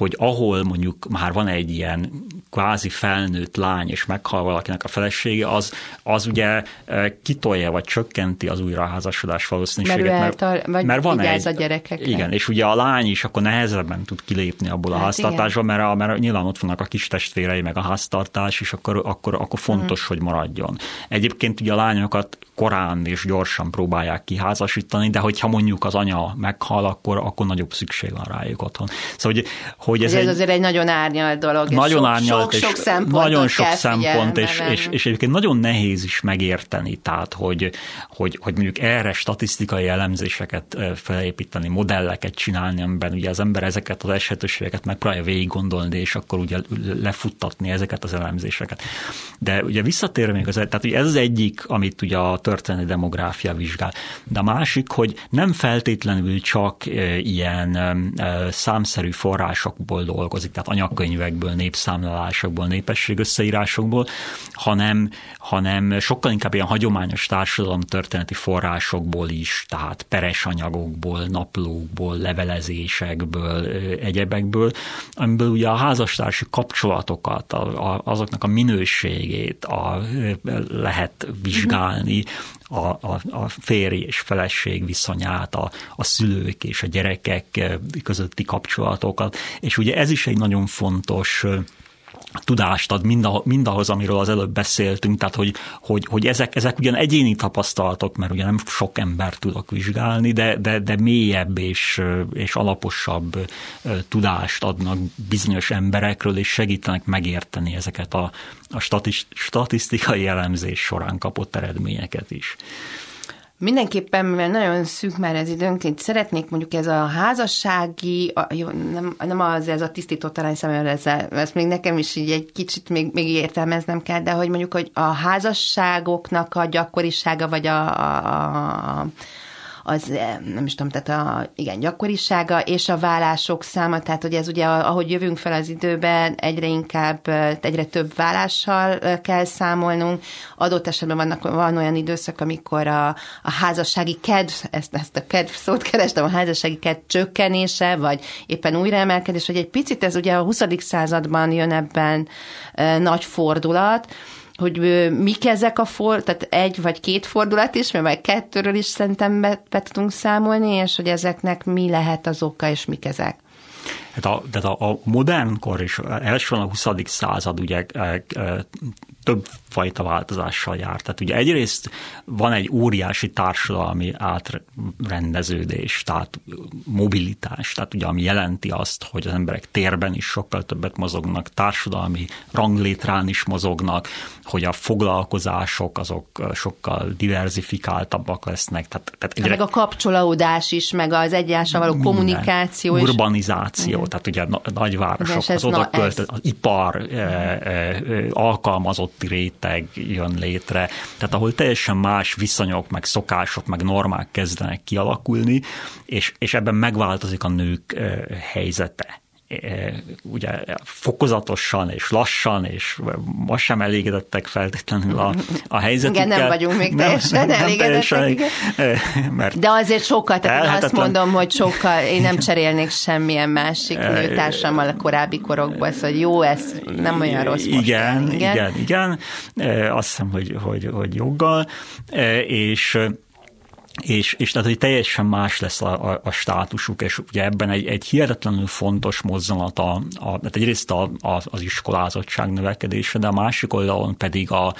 hogy ahol mondjuk már van egy ilyen kvázi felnőtt lány, és meghal valakinek a felesége, az, az ugye eh, kitolja, vagy csökkenti az újraházasodás valószínűséget. Mert, mert, vagy mert van egy, a gyerekekre. Igen, és ugye a lány is akkor nehezebben tud kilépni abból a hát háztartásból, mert, a, mert nyilván ott vannak a kis testvérei, meg a háztartás, és akkor, akkor, akkor fontos, hmm. hogy maradjon. Egyébként ugye a lányokat korán és gyorsan próbálják kiházasítani, de hogyha mondjuk az anya meghal, akkor, akkor nagyobb szükség van rájuk otthon. Szóval, hogy, hogy ez, ez egy, azért egy nagyon árnyalt dolog. Nagyon sok, árnyalt, sok, és sok nagyon sok szempont, és, és, és egyébként nagyon nehéz is megérteni, tehát hogy, hogy, hogy mondjuk erre statisztikai elemzéseket felépíteni, modelleket csinálni, amiben ugye az ember ezeket az esetőségeket megpróbálja végig gondolni, és akkor ugye lefuttatni ezeket az elemzéseket. De ugye visszatérve még az, tehát ugye ez az egyik, amit ugye a történeti demográfia vizsgál. De a másik, hogy nem feltétlenül csak ilyen számszerű forrásokból dolgozik, tehát anyagkönyvekből, népszámlálásokból, népességösszeírásokból, hanem, hanem sokkal inkább ilyen hagyományos történeti forrásokból is, tehát peres anyagokból, naplókból, levelezésekből, egyebekből, amiből ugye a házastársi kapcsolatokat, a, a, azoknak a minőségét a, lehet vizsgálni, a, a, a férj és feleség viszonyát, a, a szülők és a gyerekek közötti kapcsolatokat, és ugye ez is egy nagyon fontos tudást ad mindahhoz, amiről az előbb beszéltünk, tehát hogy, hogy, hogy ezek, ezek ugyan egyéni tapasztalatok, mert ugye nem sok ember tudok vizsgálni, de, de, de mélyebb és, és alaposabb tudást adnak bizonyos emberekről, és segítenek megérteni ezeket a, a statisztikai elemzés során kapott eredményeket is. Mindenképpen, mivel nagyon szűk már ez időnként, szeretnék mondjuk ez a házassági, a, jó, nem, nem az ez a tisztító talán szemben, ez, még nekem is így egy kicsit még, még értelmeznem kell, de hogy mondjuk, hogy a házasságoknak a gyakorisága, vagy a, a, a az eh, nem is tudom, tehát a igen, gyakorisága és a vállások száma, tehát hogy ez ugye, ahogy jövünk fel az időben, egyre inkább, eh, egyre több vállással eh, kell számolnunk. Adott esetben vannak, van olyan időszak, amikor a, a házassági kedv, ezt, ezt a kedv szót kerestem, a házassági kedv csökkenése, vagy éppen újraemelkedés, hogy egy picit ez ugye a 20. században jön ebben nagy fordulat, hogy mik ezek a for, tehát egy vagy két fordulat is, mert vagy kettőről is szerintem be, be tudunk számolni, és hogy ezeknek mi lehet az oka, és mik ezek. Hát a, tehát a, a modern kor és elsősorban a 20. század ugye e, e, több fajta változással jár. Tehát ugye egyrészt van egy óriási társadalmi átrendeződés, tehát mobilitás, tehát ugye ami jelenti azt, hogy az emberek térben is sokkal többet mozognak, társadalmi ranglétrán is mozognak, hogy a foglalkozások azok sokkal diversifikáltabbak lesznek. Tehát, tehát egyre... Meg a kapcsolódás is, meg az egyással való minden. kommunikáció is. Urbanizáció, is. tehát ugye nagyvárosok, az oda költ, az ipar e, e, alkalmazotti réteg jön létre, tehát ahol teljesen más viszonyok, meg szokások, meg normák kezdenek kialakulni, és, és ebben megváltozik a nők helyzete ugye fokozatosan és lassan, és most sem elégedettek feltétlenül a, a helyzetükkel. Igen, nem vagyunk még teljesen nem, elégedettek. Nem teljesen, mert De azért sokkal, tehát azt mondom, hogy sokkal, én nem cserélnék semmilyen másik nőtársammal a korábbi korokban, szóval jó, ez nem olyan rossz igen, most. Igen, igen, igen. Azt hiszem, hogy, hogy, hogy joggal, és és, és tehát, hogy teljesen más lesz a, a, a státusuk, és ugye ebben egy, egy hihetetlenül fontos mozzanat a, a tehát egyrészt a, a, az iskolázottság növekedése, de a másik oldalon pedig a,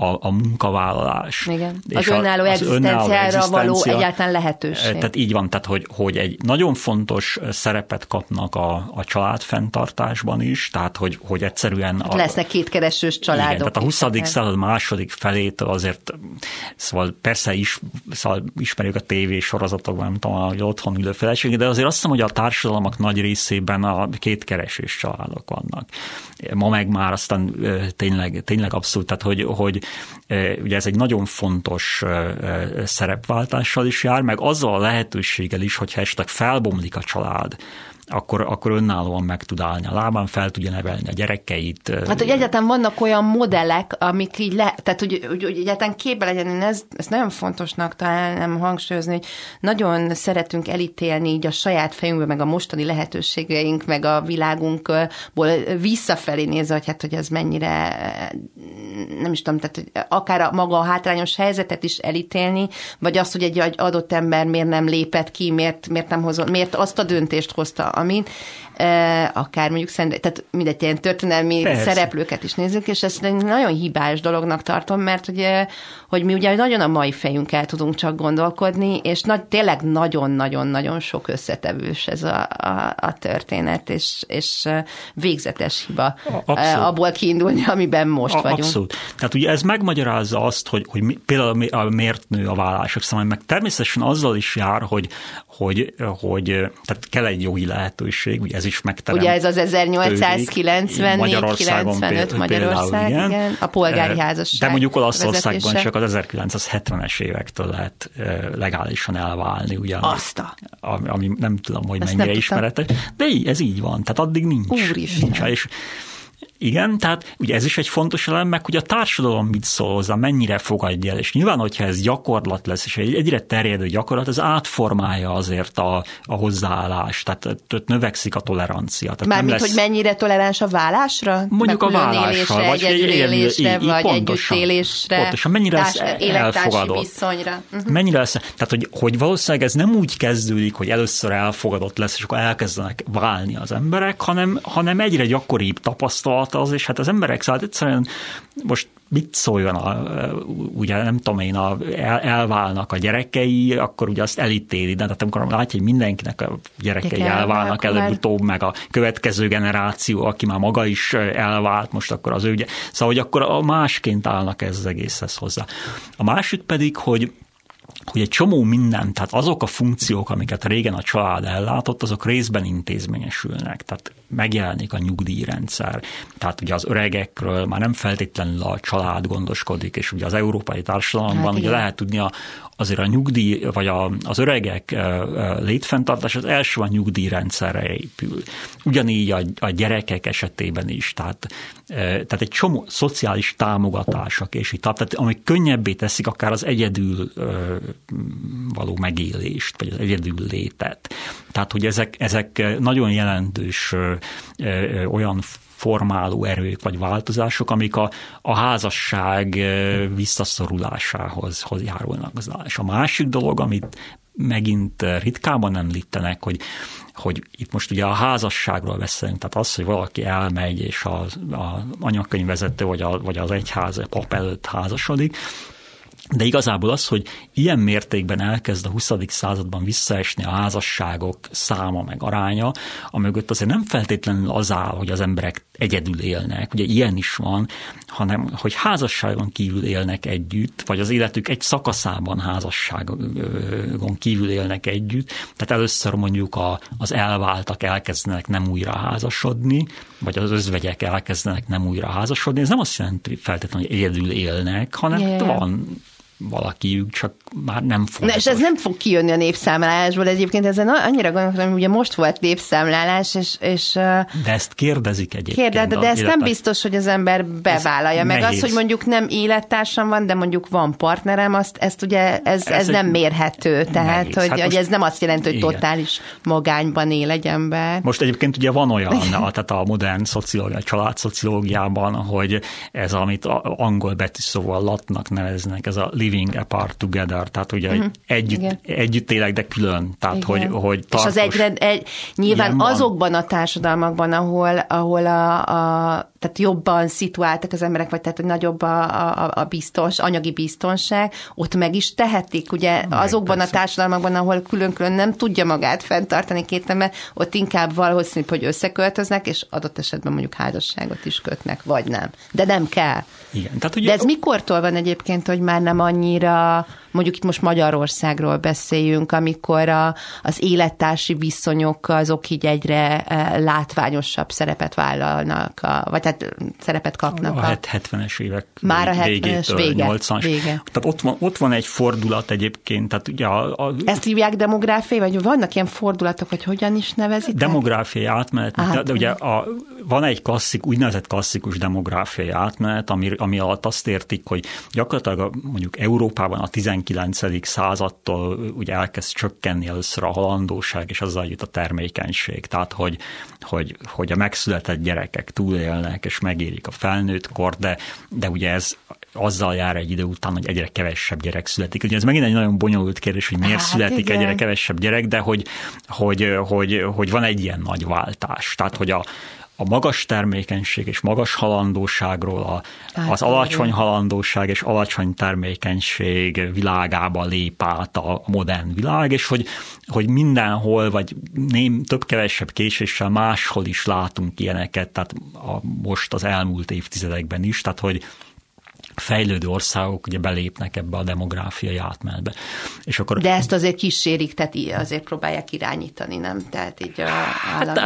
a, a munkavállalás. Igen. Az önálló egzisztenciára való egyáltalán lehetőség. Tehát így van, tehát hogy, hogy egy nagyon fontos szerepet kapnak a, a családfenntartásban is, tehát hogy, hogy egyszerűen... Hát a, lesznek kétkeresős családok. Igen, tehát a 20. század második felétől azért, szóval persze is, szóval ismerjük a tévésorozatokban, nem tudom, hogy otthon ülő feleség, de azért azt hiszem, hogy a társadalmak nagy részében a két keresés családok vannak. Ma meg már aztán tényleg, tényleg abszolút, tehát hogy, hogy ugye ez egy nagyon fontos szerepváltással is jár, meg azzal a lehetőséggel is, hogyha esetleg felbomlik a család, akkor, akkor önállóan meg tud állni a lábán, fel tudja nevelni a gyerekeit. Hát, hogy egyáltalán vannak olyan modellek, amik így le, tehát hogy, hogy, hogy egyáltalán képbe legyen, én ez, ezt nagyon fontosnak találnám hangsúlyozni, hogy nagyon szeretünk elítélni így a saját fejünkbe, meg a mostani lehetőségeink, meg a világunkból visszafelé nézve, hogy hát, hogy ez mennyire, nem is tudom, tehát hogy akár a maga a hátrányos helyzetet is elítélni, vagy azt, hogy egy adott ember miért nem lépett ki, miért, miért nem hozott, miért azt a döntést hozta, amin, akár mondjuk szent, tehát mindegy ilyen történelmi Persze. szereplőket is nézzük, és ezt egy nagyon hibás dolognak tartom, mert ugye, hogy mi ugye nagyon a mai fejünkkel tudunk csak gondolkodni, és nagy, tényleg nagyon-nagyon-nagyon sok összetevős ez a, a, a történet, és, és végzetes hiba Abszolút. abból kiindulni, amiben most a, vagyunk. Abszolút. Tehát ugye ez megmagyarázza azt, hogy, hogy mi, például a miért nő a vállások számára, meg természetesen azzal is jár, hogy, hogy, hogy tehát kell egy jogi lehetőség, ugye ez is megterem. Ugye ez az 1894-95 Magyarország, igen. igen, a polgári házasság. De mondjuk Olaszországban csak az 1970-es évektől lehet legálisan elválni, ugye? Azt a. Ami nem tudom, hogy Azt mennyire ismeretes, de így, ez így van, tehát addig nincs. Úristen. nincs. És igen, tehát ugye ez is egy fontos elem, meg hogy a társadalom mit szól hozzá, mennyire fogadja el, és nyilván, hogyha ez gyakorlat lesz, és egy egyre terjedő gyakorlat, ez átformálja azért a, a hozzáállást, tehát növekszik a tolerancia. Mármint, lesz... hogy mennyire toleráns a vállásra? Mondjuk a vállásra, vagy egyedülélésre, vagy együttélésre, pontosan, mennyire lesz elfogadott. viszonyra. Uh-huh. Mennyire lesz, tehát hogy, hogy valószínűleg ez nem úgy kezdődik, hogy először elfogadott lesz, és akkor elkezdenek válni az emberek, hanem, hanem egyre gyakoribb tapasztalat az, és hát az emberek szóval egyszerűen most mit szóljon, a, ugye nem tudom én, a, el, elválnak a gyerekei, akkor ugye azt elítéli, de hát amikor látja, hogy mindenkinek a gyerekei Gyere, elválnak előbb-utóbb, meg a következő generáció, aki már maga is elvált, most akkor az ő, ugye, szóval hogy akkor a másként állnak ez az egészhez hozzá. A másik pedig, hogy hogy egy csomó minden, tehát azok a funkciók, amiket régen a család ellátott, azok részben intézményesülnek, tehát megjelenik a nyugdíjrendszer, tehát ugye az öregekről már nem feltétlenül a család gondoskodik, és ugye az európai társadalomban hát ugye lehet tudni a, azért a nyugdíj, vagy a, az öregek létfenntartás az első a nyugdíjrendszerre épül. Ugyanígy a, a gyerekek esetében is, tehát, tehát egy csomó szociális támogatások, és így, tehát amik könnyebbé teszik akár az egyedül való megélést, vagy az egyedül létet. Tehát, hogy ezek, ezek nagyon jelentős olyan formáló erők vagy változások, amik a, a házasság visszaszorulásához járulnak. És a másik dolog, amit megint ritkában említenek, hogy, hogy itt most ugye a házasságról beszélünk, tehát az, hogy valaki elmegy, és az a anyakönyvvezető vagy, a, vagy az egyház pap előtt házasodik, de igazából az, hogy ilyen mértékben elkezd a 20. században visszaesni a házasságok száma meg aránya, amögött azért nem feltétlenül az áll, hogy az emberek egyedül élnek, ugye ilyen is van, hanem hogy házasságon kívül élnek együtt, vagy az életük egy szakaszában házasságon kívül élnek együtt. Tehát először mondjuk a, az elváltak elkezdenek nem újra házasodni, vagy az özvegyek elkezdenek nem újra házasodni. Ez nem azt jelenti feltétlenül, hogy egyedül élnek, hanem yeah. van valakiük, csak már nem fog. Na, és ez nem fog kijönni a népszámlálásból, egyébként ezen annyira gondolom, hogy ugye most volt népszámlálás, és... és de ezt kérdezik egyébként. Kérde, de, de ezt nem biztos, hogy az ember bevállalja. Meg nehéz. az, hogy mondjuk nem élettársam van, de mondjuk van partnerem, azt, ezt ugye ez, ez, ez nem mérhető. Tehát, nehéz. hogy, hát hogy ez nem azt jelenti, hogy igen. totális magányban él egy ember. Most egyébként ugye van olyan, a, tehát a modern szociológia, a családszociológiában, hogy ez, amit angol betűszóval latnak neveznek, ez a living apart together, tehát ugye uh-huh. együtt, együtt élek, de külön. Tehát, hogy, hogy tartos, És az egyre, egy, nyilván azokban a társadalmakban, ahol, ahol a, a tehát jobban szituáltak az emberek, vagy tehát, hogy nagyobb a, a, a biztons, anyagi biztonság, ott meg is tehetik. Ugye meg azokban persze. a társadalmakban, ahol külön-külön nem tudja magát fenntartani két ember, ott inkább valószínű, hogy összeköltöznek, és adott esetben mondjuk házasságot is kötnek, vagy nem. De nem kell. Igen. Tehát, ugye... De ez mikortól van egyébként, hogy már nem annyira mondjuk itt most Magyarországról beszéljünk, amikor a, az élettársi viszonyok azok így egyre e, látványosabb szerepet vállalnak, a, vagy hát szerepet kapnak. A, a 70-es évek Már a 70-es vége, 80-as. vége. Tehát ott van, ott van egy fordulat egyébként. Tehát ugye a, a, Ezt hívják demográfiai, vagy vannak ilyen fordulatok, hogy hogyan is nevezik? Demográfiai átmenet. átmenet. De, ugye a, van egy klasszik, úgynevezett klasszikus demográfiai átmenet, ami, ami alatt azt értik, hogy gyakorlatilag mondjuk Európában a 19. századtól ugye elkezd csökkenni először a halandóság, és azzal jut a termékenység. Tehát, hogy, hogy, hogy a megszületett gyerekek túlélnek, és megérik a felnőtt kor, de, de ugye ez azzal jár egy idő után, hogy egyre kevesebb gyerek születik. Ugye ez megint egy nagyon bonyolult kérdés, hogy miért hát, születik igen. egyre kevesebb gyerek, de hogy, hogy, hogy, hogy van egy ilyen nagy váltás. Tehát, hogy a, a magas termékenység és magas halandóságról a, az alacsony halandóság és alacsony termékenység világába lép át a modern világ, és hogy, hogy mindenhol, vagy ném, több-kevesebb késéssel máshol is látunk ilyeneket, tehát a, most az elmúlt évtizedekben is, tehát hogy fejlődő országok ugye belépnek ebbe a demográfiai átmenetbe. És akkor, De ezt azért kísérik, tehát azért próbálják irányítani, nem? Tehát így a hát,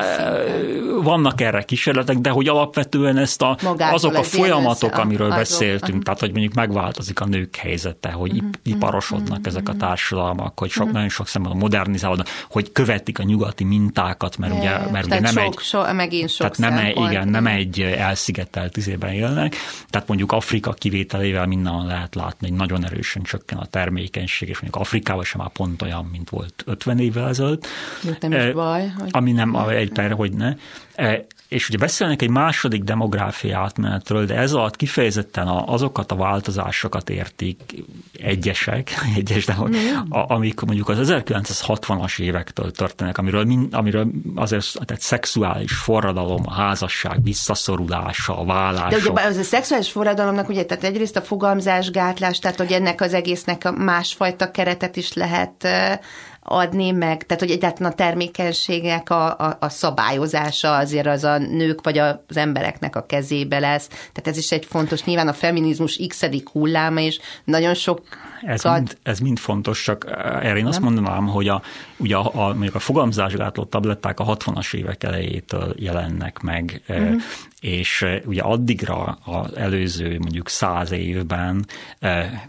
Vannak erre kísérletek, de hogy alapvetően ezt a, azok a folyamatok, amiről azok, beszéltünk, uh-huh. tehát hogy mondjuk megváltozik a nők helyzete, hogy uh-huh. iparosodnak uh-huh. ezek a társadalmak, hogy sok, uh-huh. nagyon sok szemben modernizálódnak, hogy követik a nyugati mintákat, mert ugye, mert ugye nem sok, egy... So, megint sok tehát nem, egy, igen, nem egy elszigetelt izében élnek, tehát mondjuk Afrika kivétel kivételével minden lehet látni, hogy nagyon erősen csökken a termékenység, és mondjuk Afrikában sem már pont olyan, mint volt 50 évvel ezelőtt. Nem is baj. Hogy... Ami nem, egy per, hogy ne. És ugye beszélnek egy második demográfiai átmenetről, de ez alatt kifejezetten azokat a változásokat értik egyesek, egyes, de mm. amik mondjuk az 1960-as évektől történnek, amiről, amiről azért tehát szexuális forradalom, a házasság visszaszorulása, a vállás. De ugye az a szexuális forradalomnak ugye, tehát egyrészt a fogalmazásgátlás, tehát hogy ennek az egésznek a másfajta keretet is lehet adni, meg, tehát hogy egyáltalán a termékenységek a, a, a szabályozása azért az a nők vagy az embereknek a kezébe lesz. Tehát ez is egy fontos, nyilván a feminizmus x hulláma, és nagyon sok ez, mind, ez mind fontos, csak erre én azt mondanám, hogy a, ugye a, a, mondjuk a fogamzásgátló tabletták a 60-as évek elejétől jelennek meg, uh-huh. És ugye addigra az előző mondjuk száz évben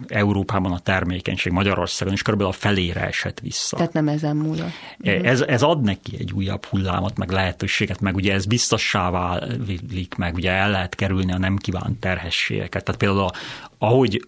Európában a termékenység Magyarországon is körülbelül a felére esett vissza. Tehát nem ezen múlott. Uh-huh. Ez, ez ad neki egy újabb hullámot, meg lehetőséget, meg ugye ez biztossá válik, meg ugye el lehet kerülni a nem kívánt terhességeket. Tehát például ahogy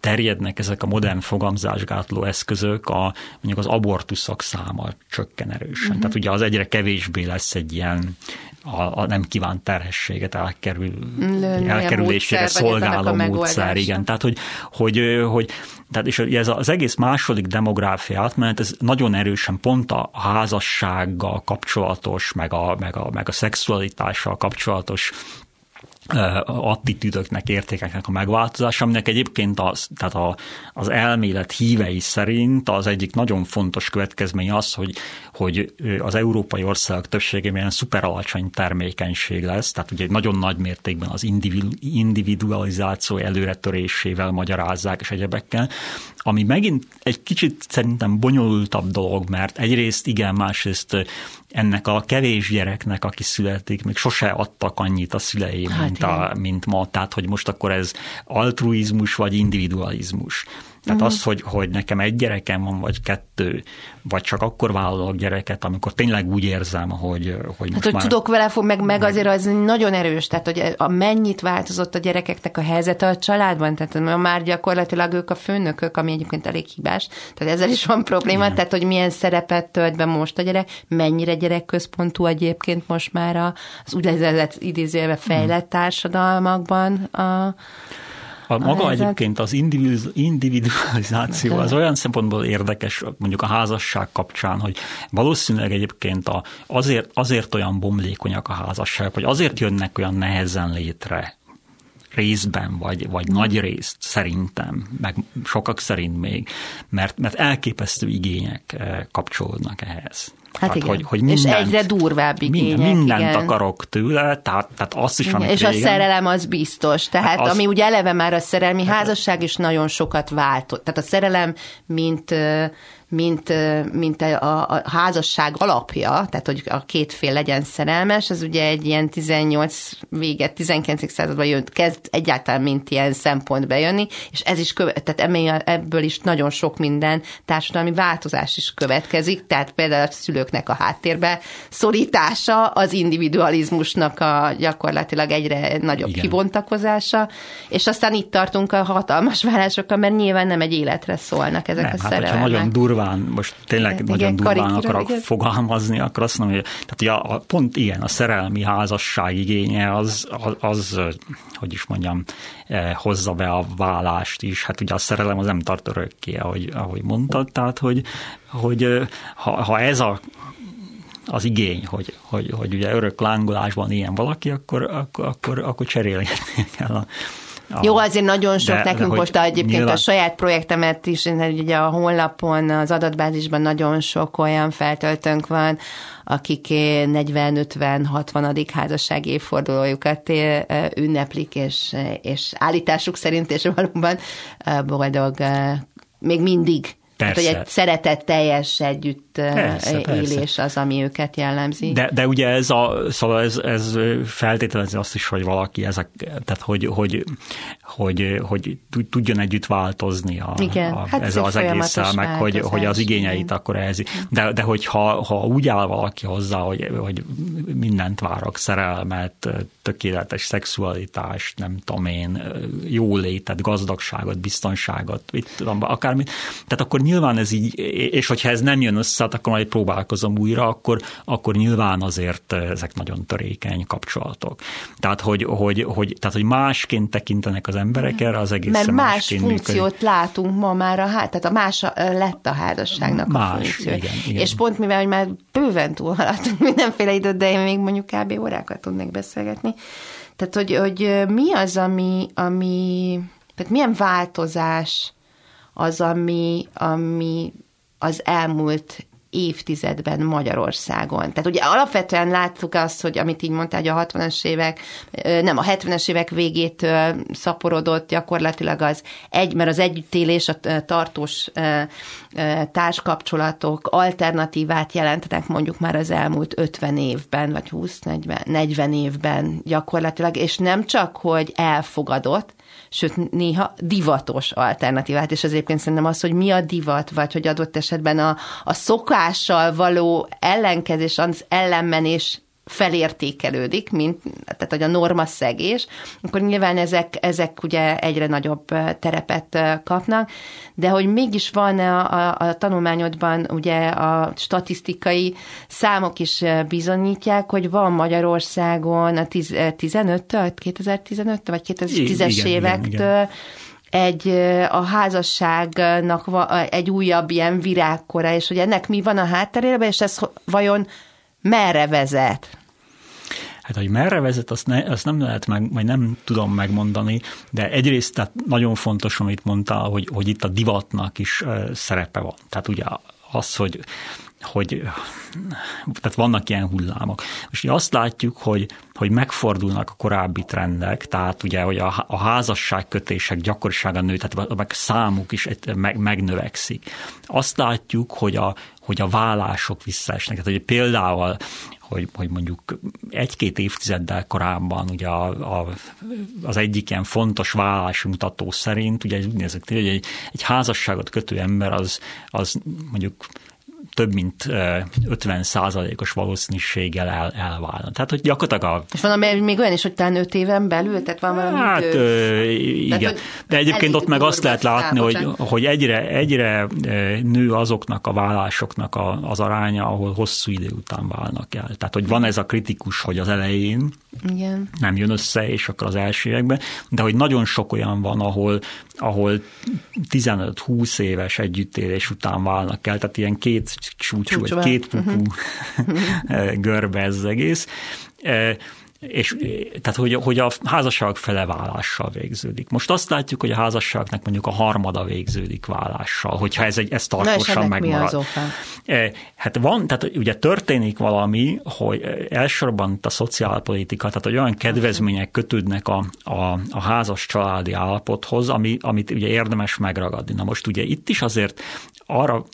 terjednek ezek a modern fogamzásgátló eszközök, a, mondjuk az abortuszok száma csökken erősen. Uh-huh. Tehát ugye az egyre kevésbé lesz egy ilyen a, a nem kívánt terhességet elkerül, Lőn, elkerülésére módszer, szolgáló módszer. Igen, tehát hogy, hogy, hogy tehát és ez az egész második demográfia átmenet, ez nagyon erősen pont a házassággal kapcsolatos, meg a, meg a, meg a szexualitással kapcsolatos attitűdöknek, értékeknek a megváltozása, aminek egyébként az, tehát a, az elmélet hívei szerint az egyik nagyon fontos következmény az, hogy, hogy az európai országok többségében ilyen szuper alacsony termékenység lesz, tehát ugye nagyon nagy mértékben az individualizáció előretörésével magyarázzák és egyebekkel, ami megint egy kicsit szerintem bonyolultabb dolog, mert egyrészt igen, másrészt ennek a kevés gyereknek, aki születik, még sose adtak annyit a szüleim, hát mint, a, mint ma. Tehát, hogy most akkor ez altruizmus vagy individualizmus. Tehát uh-huh. az, hogy, hogy nekem egy gyerekem van, vagy kettő, vagy csak akkor vállalok gyereket, amikor tényleg úgy érzem, hogy, hogy hát, hogy már... tudok vele fog, meg, meg azért az nagyon erős, tehát hogy a mennyit változott a gyerekeknek a helyzete a családban, tehát már gyakorlatilag ők a főnökök, ami egyébként elég hibás, tehát ezzel is van probléma, Igen. tehát hogy milyen szerepet tölt be most a gyerek, mennyire gyerekközpontú egyébként most már az úgynevezett idézőjelben fejlett társadalmakban a A maga a egyébként az individualizáció az olyan szempontból érdekes, mondjuk a házasság kapcsán, hogy valószínűleg egyébként a, azért, azért olyan bomlékonyak a házasságok, hogy azért jönnek olyan nehezen létre részben, vagy, vagy nagy részt szerintem, meg sokak szerint még, mert, mert elképesztő igények eh, kapcsolódnak ehhez. Hát igen. Hogy, hogy mindent, és egyre durvább igények. Minden, mindent igen. akarok tőle, tehát, tehát azt is, amit És régen, a szerelem az biztos. Tehát hát az, ami ugye eleve már a szerelmi hát házasság is nagyon sokat váltott. Tehát a szerelem, mint mint, mint a, a házasság alapja, tehát hogy a két fél legyen szerelmes, az ugye egy ilyen 18 véget, 19. században jön, kezd egyáltalán mint ilyen szempont bejönni, és ez is követ, tehát ebből is nagyon sok minden társadalmi változás is következik, tehát például a szülőknek a háttérbe szorítása, az individualizmusnak a gyakorlatilag egyre nagyobb Igen. kibontakozása, és aztán itt tartunk a hatalmas válásokkal, mert nyilván nem egy életre szólnak ezek nem, a hát, szerelmek. nagyon durva durván, most tényleg igen, nagyon igen, durván akarok igen. fogalmazni, akkor azt mondom, hogy tehát ugye a, pont ilyen, a szerelmi házasság igénye az, az, az hogy is mondjam, hozza be a vállást is. Hát ugye a szerelem az nem tart örökké, ahogy, ahogy mondtad, tehát hogy, hogy ha, ha ez a az igény, hogy, hogy, hogy ugye örök lángolásban ilyen valaki, akkor, akkor, akkor, akkor cserélni kell a, a, Jó, azért nagyon sok de, nekünk de, most egyébként nyilván... a saját projektemet is, ugye a honlapon, az adatbázisban nagyon sok olyan feltöltőnk van, akik 40-50-60. házassági évfordulójukat ünneplik, és, és állításuk szerint, és valóban boldog még mindig Persze. Hát, hogy egy szeretet teljes együtt persze, élés persze. az, ami őket jellemzi. De, de ugye ez, a, szóval ez, ez feltételezi azt is, hogy valaki ezek, tehát hogy, hogy, hogy, hogy tudjon együtt változni a, Igen, a, hát ez az egésszel, meg hogy, hogy az igényeit akkor ez. De, de hogyha ha úgy áll valaki hozzá, hogy, hogy mindent várok, szerelmet, tökéletes szexualitást, nem tudom én, jólétet, gazdagságot, biztonságot, itt akármit, tehát akkor nyilván ez így, és hogyha ez nem jön össze, akkor majd próbálkozom újra, akkor, akkor nyilván azért ezek nagyon törékeny kapcsolatok. Tehát, hogy, hogy, hogy, tehát, hogy másként tekintenek az emberek erre, az egész Mert más funkciót működik. látunk ma már, a, tehát a más lett a házasságnak más, a funkció. Igen, igen. És pont mivel, hogy már bőven túlhaladtunk mindenféle időt, de én még mondjuk kb. órákat tudnék beszélgetni. Tehát, hogy, hogy mi az, ami, ami tehát milyen változás az, ami, ami az elmúlt évtizedben Magyarországon. Tehát ugye alapvetően láttuk azt, hogy amit így mondtál, hogy a 60-as évek, nem, a 70-es évek végétől szaporodott gyakorlatilag az egy, mert az együttélés, a tartós társkapcsolatok alternatívát jelentenek mondjuk már az elmúlt 50 évben, vagy 20-40 40 évben gyakorlatilag, és nem csak, hogy elfogadott, sőt néha divatos alternatívát, és az egyébként szerintem az, hogy mi a divat, vagy hogy adott esetben a, a szokással való ellenkezés, az ellenmenés felértékelődik, mint, tehát hogy a norma szegés, akkor nyilván ezek, ezek ugye egyre nagyobb terepet kapnak, de hogy mégis van a, a, a tanulmányodban ugye a statisztikai számok is bizonyítják, hogy van Magyarországon a 15-től, 2015-től, vagy 2010-es évektől igen, igen. egy a házasságnak egy újabb ilyen virágkora, és hogy ennek mi van a hátterében, és ez vajon merre vezet? Hát, hogy merre vezet, azt, ne, azt nem lehet meg, vagy nem tudom megmondani, de egyrészt tehát nagyon fontos, amit mondtál, hogy, hogy itt a divatnak is szerepe van. Tehát ugye az, hogy hogy tehát vannak ilyen hullámok. És azt látjuk, hogy, hogy megfordulnak a korábbi trendek, tehát ugye, hogy a, a házasságkötések gyakorisága nő, tehát a számuk is meg, megnövekszik. Azt látjuk, hogy a, hogy a vállások visszaesnek. Tehát, hogy például hogy, hogy mondjuk egy-két évtizeddel korábban ugye a, a, az egyik ilyen fontos vállási mutató szerint, ugye úgy nézett, hogy egy, egy házasságot kötő ember az, az mondjuk több mint 50 százalékos valószínűséggel el, elválna. Tehát, hogy gyakorlatilag a... És van még olyan is, hogy talán 5 éven belül, tehát van valami Hát ö, igen, tehát, de egyébként ott meg azt lehet látni, hogy, hogy egyre, egyre nő azoknak a vállásoknak a, az aránya, ahol hosszú idő után válnak el. Tehát, hogy van ez a kritikus, hogy az elején igen. nem jön össze, és akkor az első években, de hogy nagyon sok olyan van, ahol, ahol 15-20 éves együttélés után válnak el, tehát ilyen két csúcsú, vagy két uh-huh. görbe ez az egész és tehát hogy, hogy a házasság fele vállással végződik. Most azt látjuk, hogy a házasságnak mondjuk a harmada végződik vállással, hogyha ez, egy, ez tartósan megmarad. Mi hát van, tehát ugye történik valami, hogy elsősorban a szociálpolitika, tehát hogy olyan kedvezmények kötődnek a, a, a házas családi állapothoz, ami, amit ugye érdemes megragadni. Na most ugye itt is azért arra,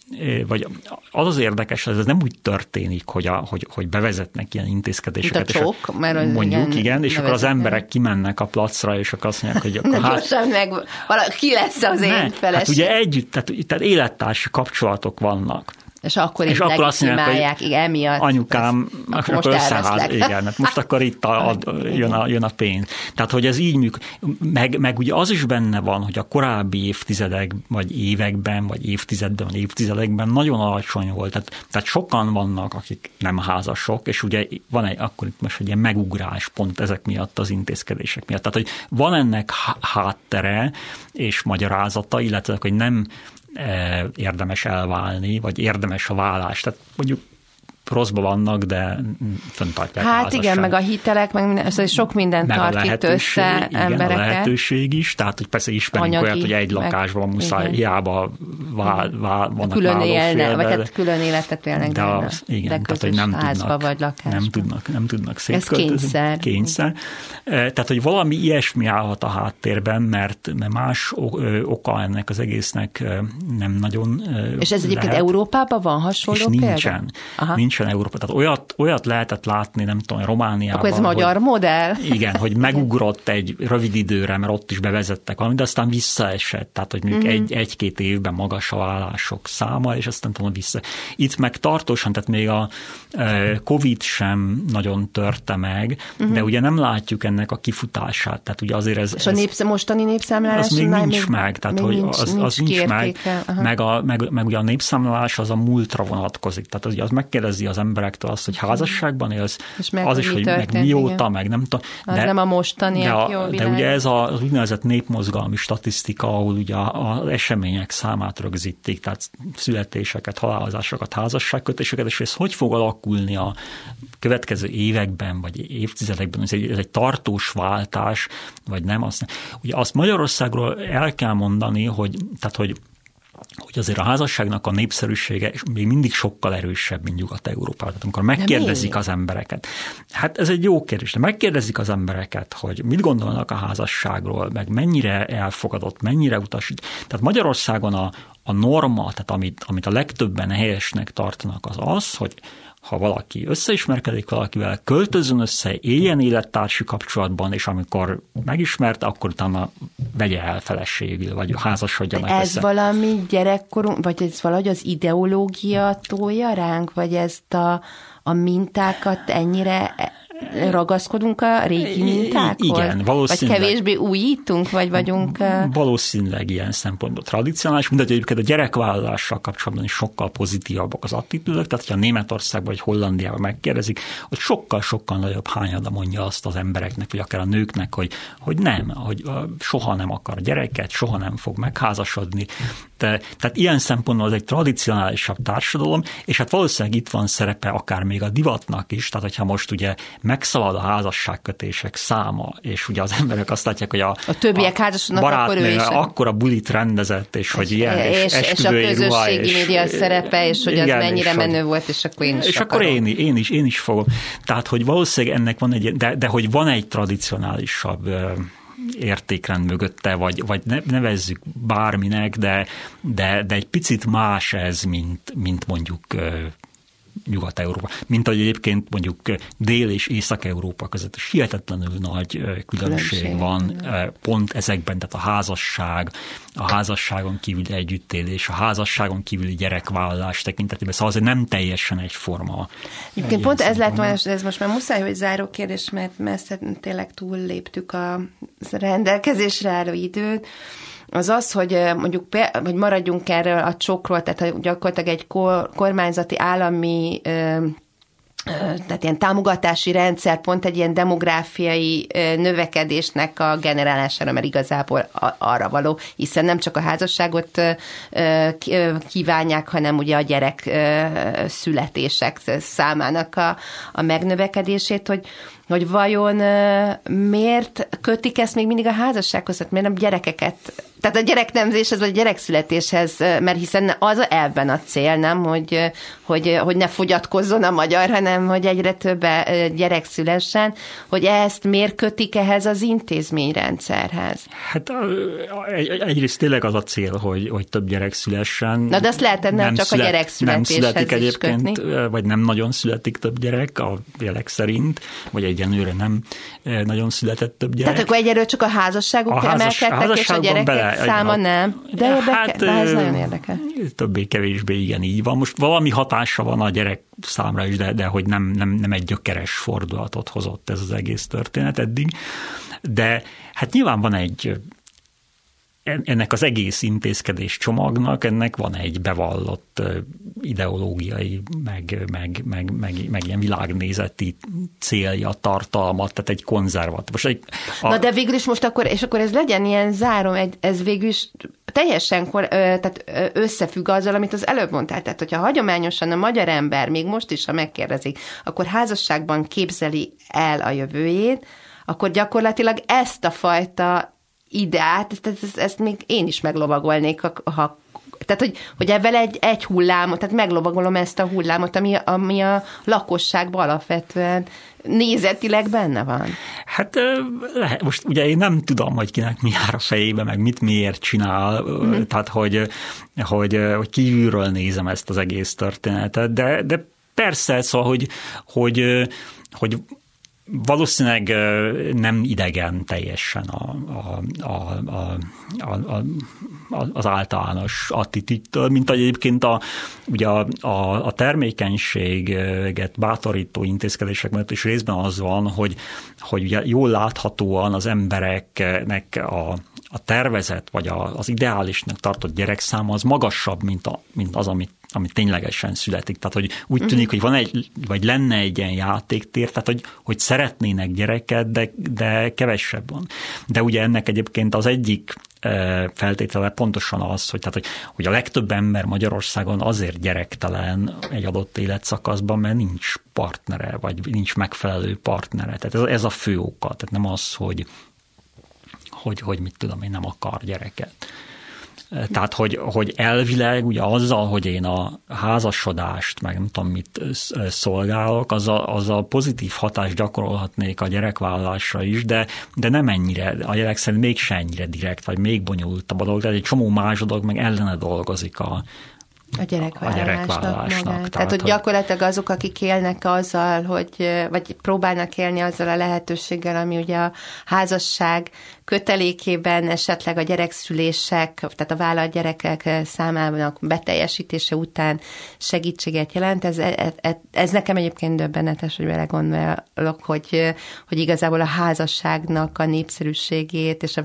vagy az az érdekes, hogy ez nem úgy történik, hogy, a, hogy, hogy bevezetnek ilyen intézkedéseket. Mint a csók, mert mondjuk, igen, igen és akkor az emberek kimennek a placra, és akkor azt mondják, hogy akkor hát... Gyorsan meg, valaki, ki lesz az ne, én feleség? Hát ugye együtt, tehát, tehát élettársi kapcsolatok vannak. És akkor és akkor azt mondják, hogy igen, emiatt. Anyukám, ez, akkor most összeház, igen, hát most akkor itt a, a, jön, a, jön a pénz. Tehát, hogy ez így működik. Meg, meg ugye az is benne van, hogy a korábbi évtizedek, vagy években, vagy évtizedben, vagy évtizedekben nagyon alacsony volt. Tehát, tehát sokan vannak, akik nem házasok, és ugye van egy, akkor itt most egy ilyen megugrás pont ezek miatt, az intézkedések miatt. Tehát, hogy van ennek háttere és magyarázata, illetve, hogy nem érdemes elválni, vagy érdemes a vállás. Tehát mondjuk rosszban vannak, de föntartják Hát igen, meg a hitelek, meg minden, szóval sok mindent meg tart itt össze igen, embereket. a lehetőség is, tehát hogy persze ismerünk Anyagi, olyat, hogy egy lakásban meg, muszáj, igen. hiába vál, vál, vannak külön élne, vagy hát külön életet élnek, de, az, igen, de tehát, hogy nem tudnak, vagy lakásban. nem tudnak, nem tudnak szétköltözni. Ez kényszer. kényszer. Eh, tehát, hogy valami ilyesmi állhat a háttérben, mert más oka ennek az egésznek nem nagyon És ez egyébként lehet. Európában van hasonló és nincsen. Aha. Nincsen nincsen Európa. Tehát olyat, olyat lehetett látni, nem tudom, Romániában. Akkor ez hogy, magyar modell? Igen, hogy megugrott egy rövid időre, mert ott is bevezettek valamit, de aztán visszaesett. Tehát, hogy mondjuk mm-hmm. egy, egy-két évben magas a vállások száma, és aztán tudom vissza. Itt meg tartósan, tehát még a e, Covid sem nagyon törte meg, mm-hmm. de ugye nem látjuk ennek a kifutását. Tehát ugye azért ez... És a népsz, mostani népszámlálás? Az még nincs még, meg, tehát még hogy nincs, az, nincs, az nincs meg, meg, a, meg, meg ugye a népszámlálás az a múltra vonatkozik. Tehát az, ugye az megkérdezi az emberektől azt, hogy házasságban élsz, és meg, az is, hogy történt, meg mióta, igen. meg nem tudom. Az de, nem a mostani, de, a, jó de ugye ez az úgynevezett népmozgalmi statisztika, ahol ugye az események számát rögzítik, tehát születéseket, halálozásokat, házasságkötéseket, és ez hogy fog alakulni a következő években, vagy évtizedekben, ez egy, ez egy tartós váltás, vagy nem. Azt, ugye azt Magyarországról el kell mondani, hogy, tehát, hogy hogy azért a házasságnak a népszerűsége még mindig sokkal erősebb, mint Nyugat-Európában. Tehát amikor megkérdezik az embereket, hát ez egy jó kérdés, de megkérdezik az embereket, hogy mit gondolnak a házasságról, meg mennyire elfogadott, mennyire utasít. Tehát Magyarországon a, a norma, tehát amit, amit a legtöbben helyesnek tartanak, az az, hogy ha valaki összeismerkedik valakivel, költözön össze, éljen élettársi kapcsolatban, és amikor megismerte, akkor utána vegye el feleségül, vagy házasodjanak Ez össze. valami gyerekkorunk, vagy ez valahogy az ideológia tolja ránk, vagy ezt a, a mintákat ennyire ragaszkodunk a régi mintákhoz? Igen, valószínűleg. Vagy kevésbé újítunk, vagy vagyunk... Valószínűleg ilyen szempontból tradicionális, mindegy, egyébként a gyerekvállalással kapcsolatban is sokkal pozitívabbak az attitűdök, tehát ha Németországban vagy Hollandiában megkérdezik, hogy sokkal-sokkal nagyobb hányada mondja azt az embereknek, vagy akár a nőknek, hogy, hogy nem, hogy soha nem akar gyereket, soha nem fog megházasodni. De, tehát ilyen szempontból az egy tradicionálisabb társadalom, és hát valószínűleg itt van szerepe akár még a divatnak is, tehát hogyha most ugye megszalad a házasságkötések száma, és ugye az emberek azt látják, hogy a, a többiek házasodnak, akkor ő is. akkor a bulit rendezett, és hogy ilyen, és, és, és a közösségi és, média szerepe, és hogy igen, az mennyire menő volt, és akkor én is És akarom. akkor én, én, is, én is fogom. Tehát, hogy valószínűleg ennek van egy, de, de hogy van egy tradicionálisabb értékrend mögötte, vagy, vagy nevezzük bárminek, de, de, de egy picit más ez, mint, mint mondjuk Nyugat-Európa. Mint ahogy egyébként mondjuk Dél- és Észak-Európa között is hihetetlenül nagy különbség, különbség van, pont ezekben, tehát a házasság, a házasságon kívüli együttélés, a házasságon kívüli gyerekvállalás tekintetében, szóval azért nem teljesen egyforma. Egyébként pont ez lett volna, ez most már muszáj, hogy záró kérdés, mert messze tényleg túlléptük a rendelkezésre álló időt, az az, hogy mondjuk, hogy maradjunk erről a csokról, tehát gyakorlatilag egy kormányzati állami tehát ilyen támogatási rendszer pont egy ilyen demográfiai növekedésnek a generálására, mert igazából arra való, hiszen nem csak a házasságot kívánják, hanem ugye a gyerek születések számának a, a megnövekedését, hogy hogy vajon miért kötik ezt még mindig a házassághoz, hát miért nem gyerekeket, tehát a gyereknemzéshez vagy a gyerekszületéshez, mert hiszen az elben a cél, nem, hogy, hogy, hogy ne fogyatkozzon a magyar, hanem hogy egyre több gyerek szülessen, hogy ezt miért kötik ehhez az intézményrendszerhez? Hát egy, egyrészt tényleg az a cél, hogy, hogy több gyerek szülessen. Na de azt lehet nem, csak szület, a gyerek születéshez Nem születik egyébként, kötni. vagy nem nagyon születik több gyerek a jelek szerint, vagy egy egyenlőre nem nagyon született több gyerek. Tehát akkor egyelőre csak a házasságok a házas, emelkedtek, és a gyerekek bele, száma a, nem. De, érdekel, hát, de ez nagyon érdekel. Többé-kevésbé igen, így van. Most valami hatása van a gyerek számra is, de, de hogy nem, nem, nem egy gyökeres fordulatot hozott ez az egész történet eddig. De hát nyilván van egy ennek az egész intézkedés csomagnak, ennek van egy bevallott ideológiai, meg, meg, meg, meg, meg ilyen világnézeti célja, tartalma, tehát egy konzervatív. Most egy, a... Na de végül is most akkor, és akkor ez legyen ilyen zárom, ez végül is teljesen tehát összefügg azzal, amit az előbb mondtál. Tehát, hogyha hagyományosan a magyar ember, még most is, ha megkérdezik, akkor házasságban képzeli el a jövőjét, akkor gyakorlatilag ezt a fajta ideát, ezt, ezt, ezt még én is meglovagolnék, ha tehát, hogy, hogy ebben egy, egy hullámot, tehát meglovagolom ezt a hullámot, ami, ami a lakosságban alapvetően nézetileg benne van. Hát lehet, most ugye én nem tudom, hogy kinek mi jár a fejébe, meg mit miért csinál, mm-hmm. tehát hogy, hogy, hogy kívülről nézem ezt az egész történetet, de, de persze, szóval, hogy, hogy, hogy valószínűleg nem idegen teljesen a, a, a, a, a, a, az általános attitűdtől, mint egyébként a, ugye a, a, a termékenységet bátorító intézkedések mellett is részben az van, hogy, hogy ugye jól láthatóan az embereknek a, a tervezet, vagy a, az ideálisnak tartott gyerekszáma az magasabb, mint, a, mint az, amit ami ténylegesen születik. Tehát, hogy úgy tűnik, uh-huh. hogy van egy, vagy lenne egy ilyen játéktér, tehát, hogy, hogy szeretnének gyereket, de, de kevesebb van. De ugye ennek egyébként az egyik e, feltétele pontosan az, hogy, tehát, hogy, hogy a legtöbb ember Magyarországon azért gyerektelen egy adott életszakaszban, mert nincs partnere, vagy nincs megfelelő partnere. Tehát ez, ez a fő oka. Tehát nem az, hogy, hogy, hogy mit tudom én, nem akar gyereket. Tehát, hogy, hogy elvileg ugye azzal, hogy én a házasodást, meg nem tudom mit szolgálok, az a, az a pozitív hatást gyakorolhatnék a gyerekvállalásra is, de, de nem ennyire, a gyerek szerint mégse ennyire direkt, vagy még bonyolultabb a dolog, tehát egy csomó más dolog meg ellene dolgozik a, a gyerekvállalásnak. A gyerekvállalásnak tehát, tehát, hogy gyakorlatilag azok, akik élnek azzal, hogy, vagy próbálnak élni azzal a lehetőséggel, ami ugye a házasság kötelékében esetleg a gyerekszülések, tehát a vállalt gyerekek számának beteljesítése után segítséget jelent. Ez, ez, ez nekem egyébként döbbenetes, hogy vele gondolok, hogy, hogy igazából a házasságnak a népszerűségét és a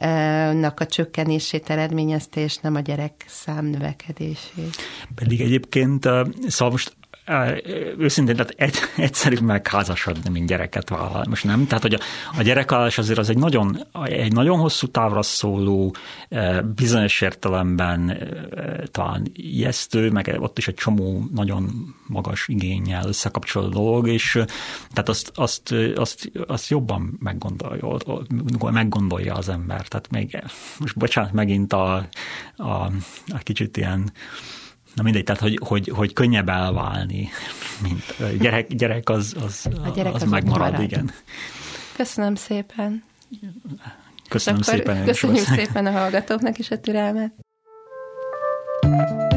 vállásoknak a csökkenését eredményezte, és nem a gyerek szám növekedését. Pedig egyébként, szóval most őszintén, tehát egy, egyszerűbb megházasodni, mint gyereket vállalni. Most nem? Tehát, hogy a, a gyerekvállalás azért az egy nagyon, egy nagyon hosszú távra szóló, bizonyos értelemben talán ijesztő, meg ott is egy csomó nagyon magas igényel összekapcsolódó dolog, és tehát azt, azt, azt, azt jobban meggondolja, meggondolja az ember. Tehát még, most bocsánat, megint a, a, a kicsit ilyen Na mindegy, tehát hogy, hogy, hogy könnyebb elválni, mint gyerek, gyerek az, az, a gyerek az, az megmarad, marad. igen. Köszönöm szépen. Köszönöm szépen. Köszönjük szépen a hallgatóknak is a türelmet. thank you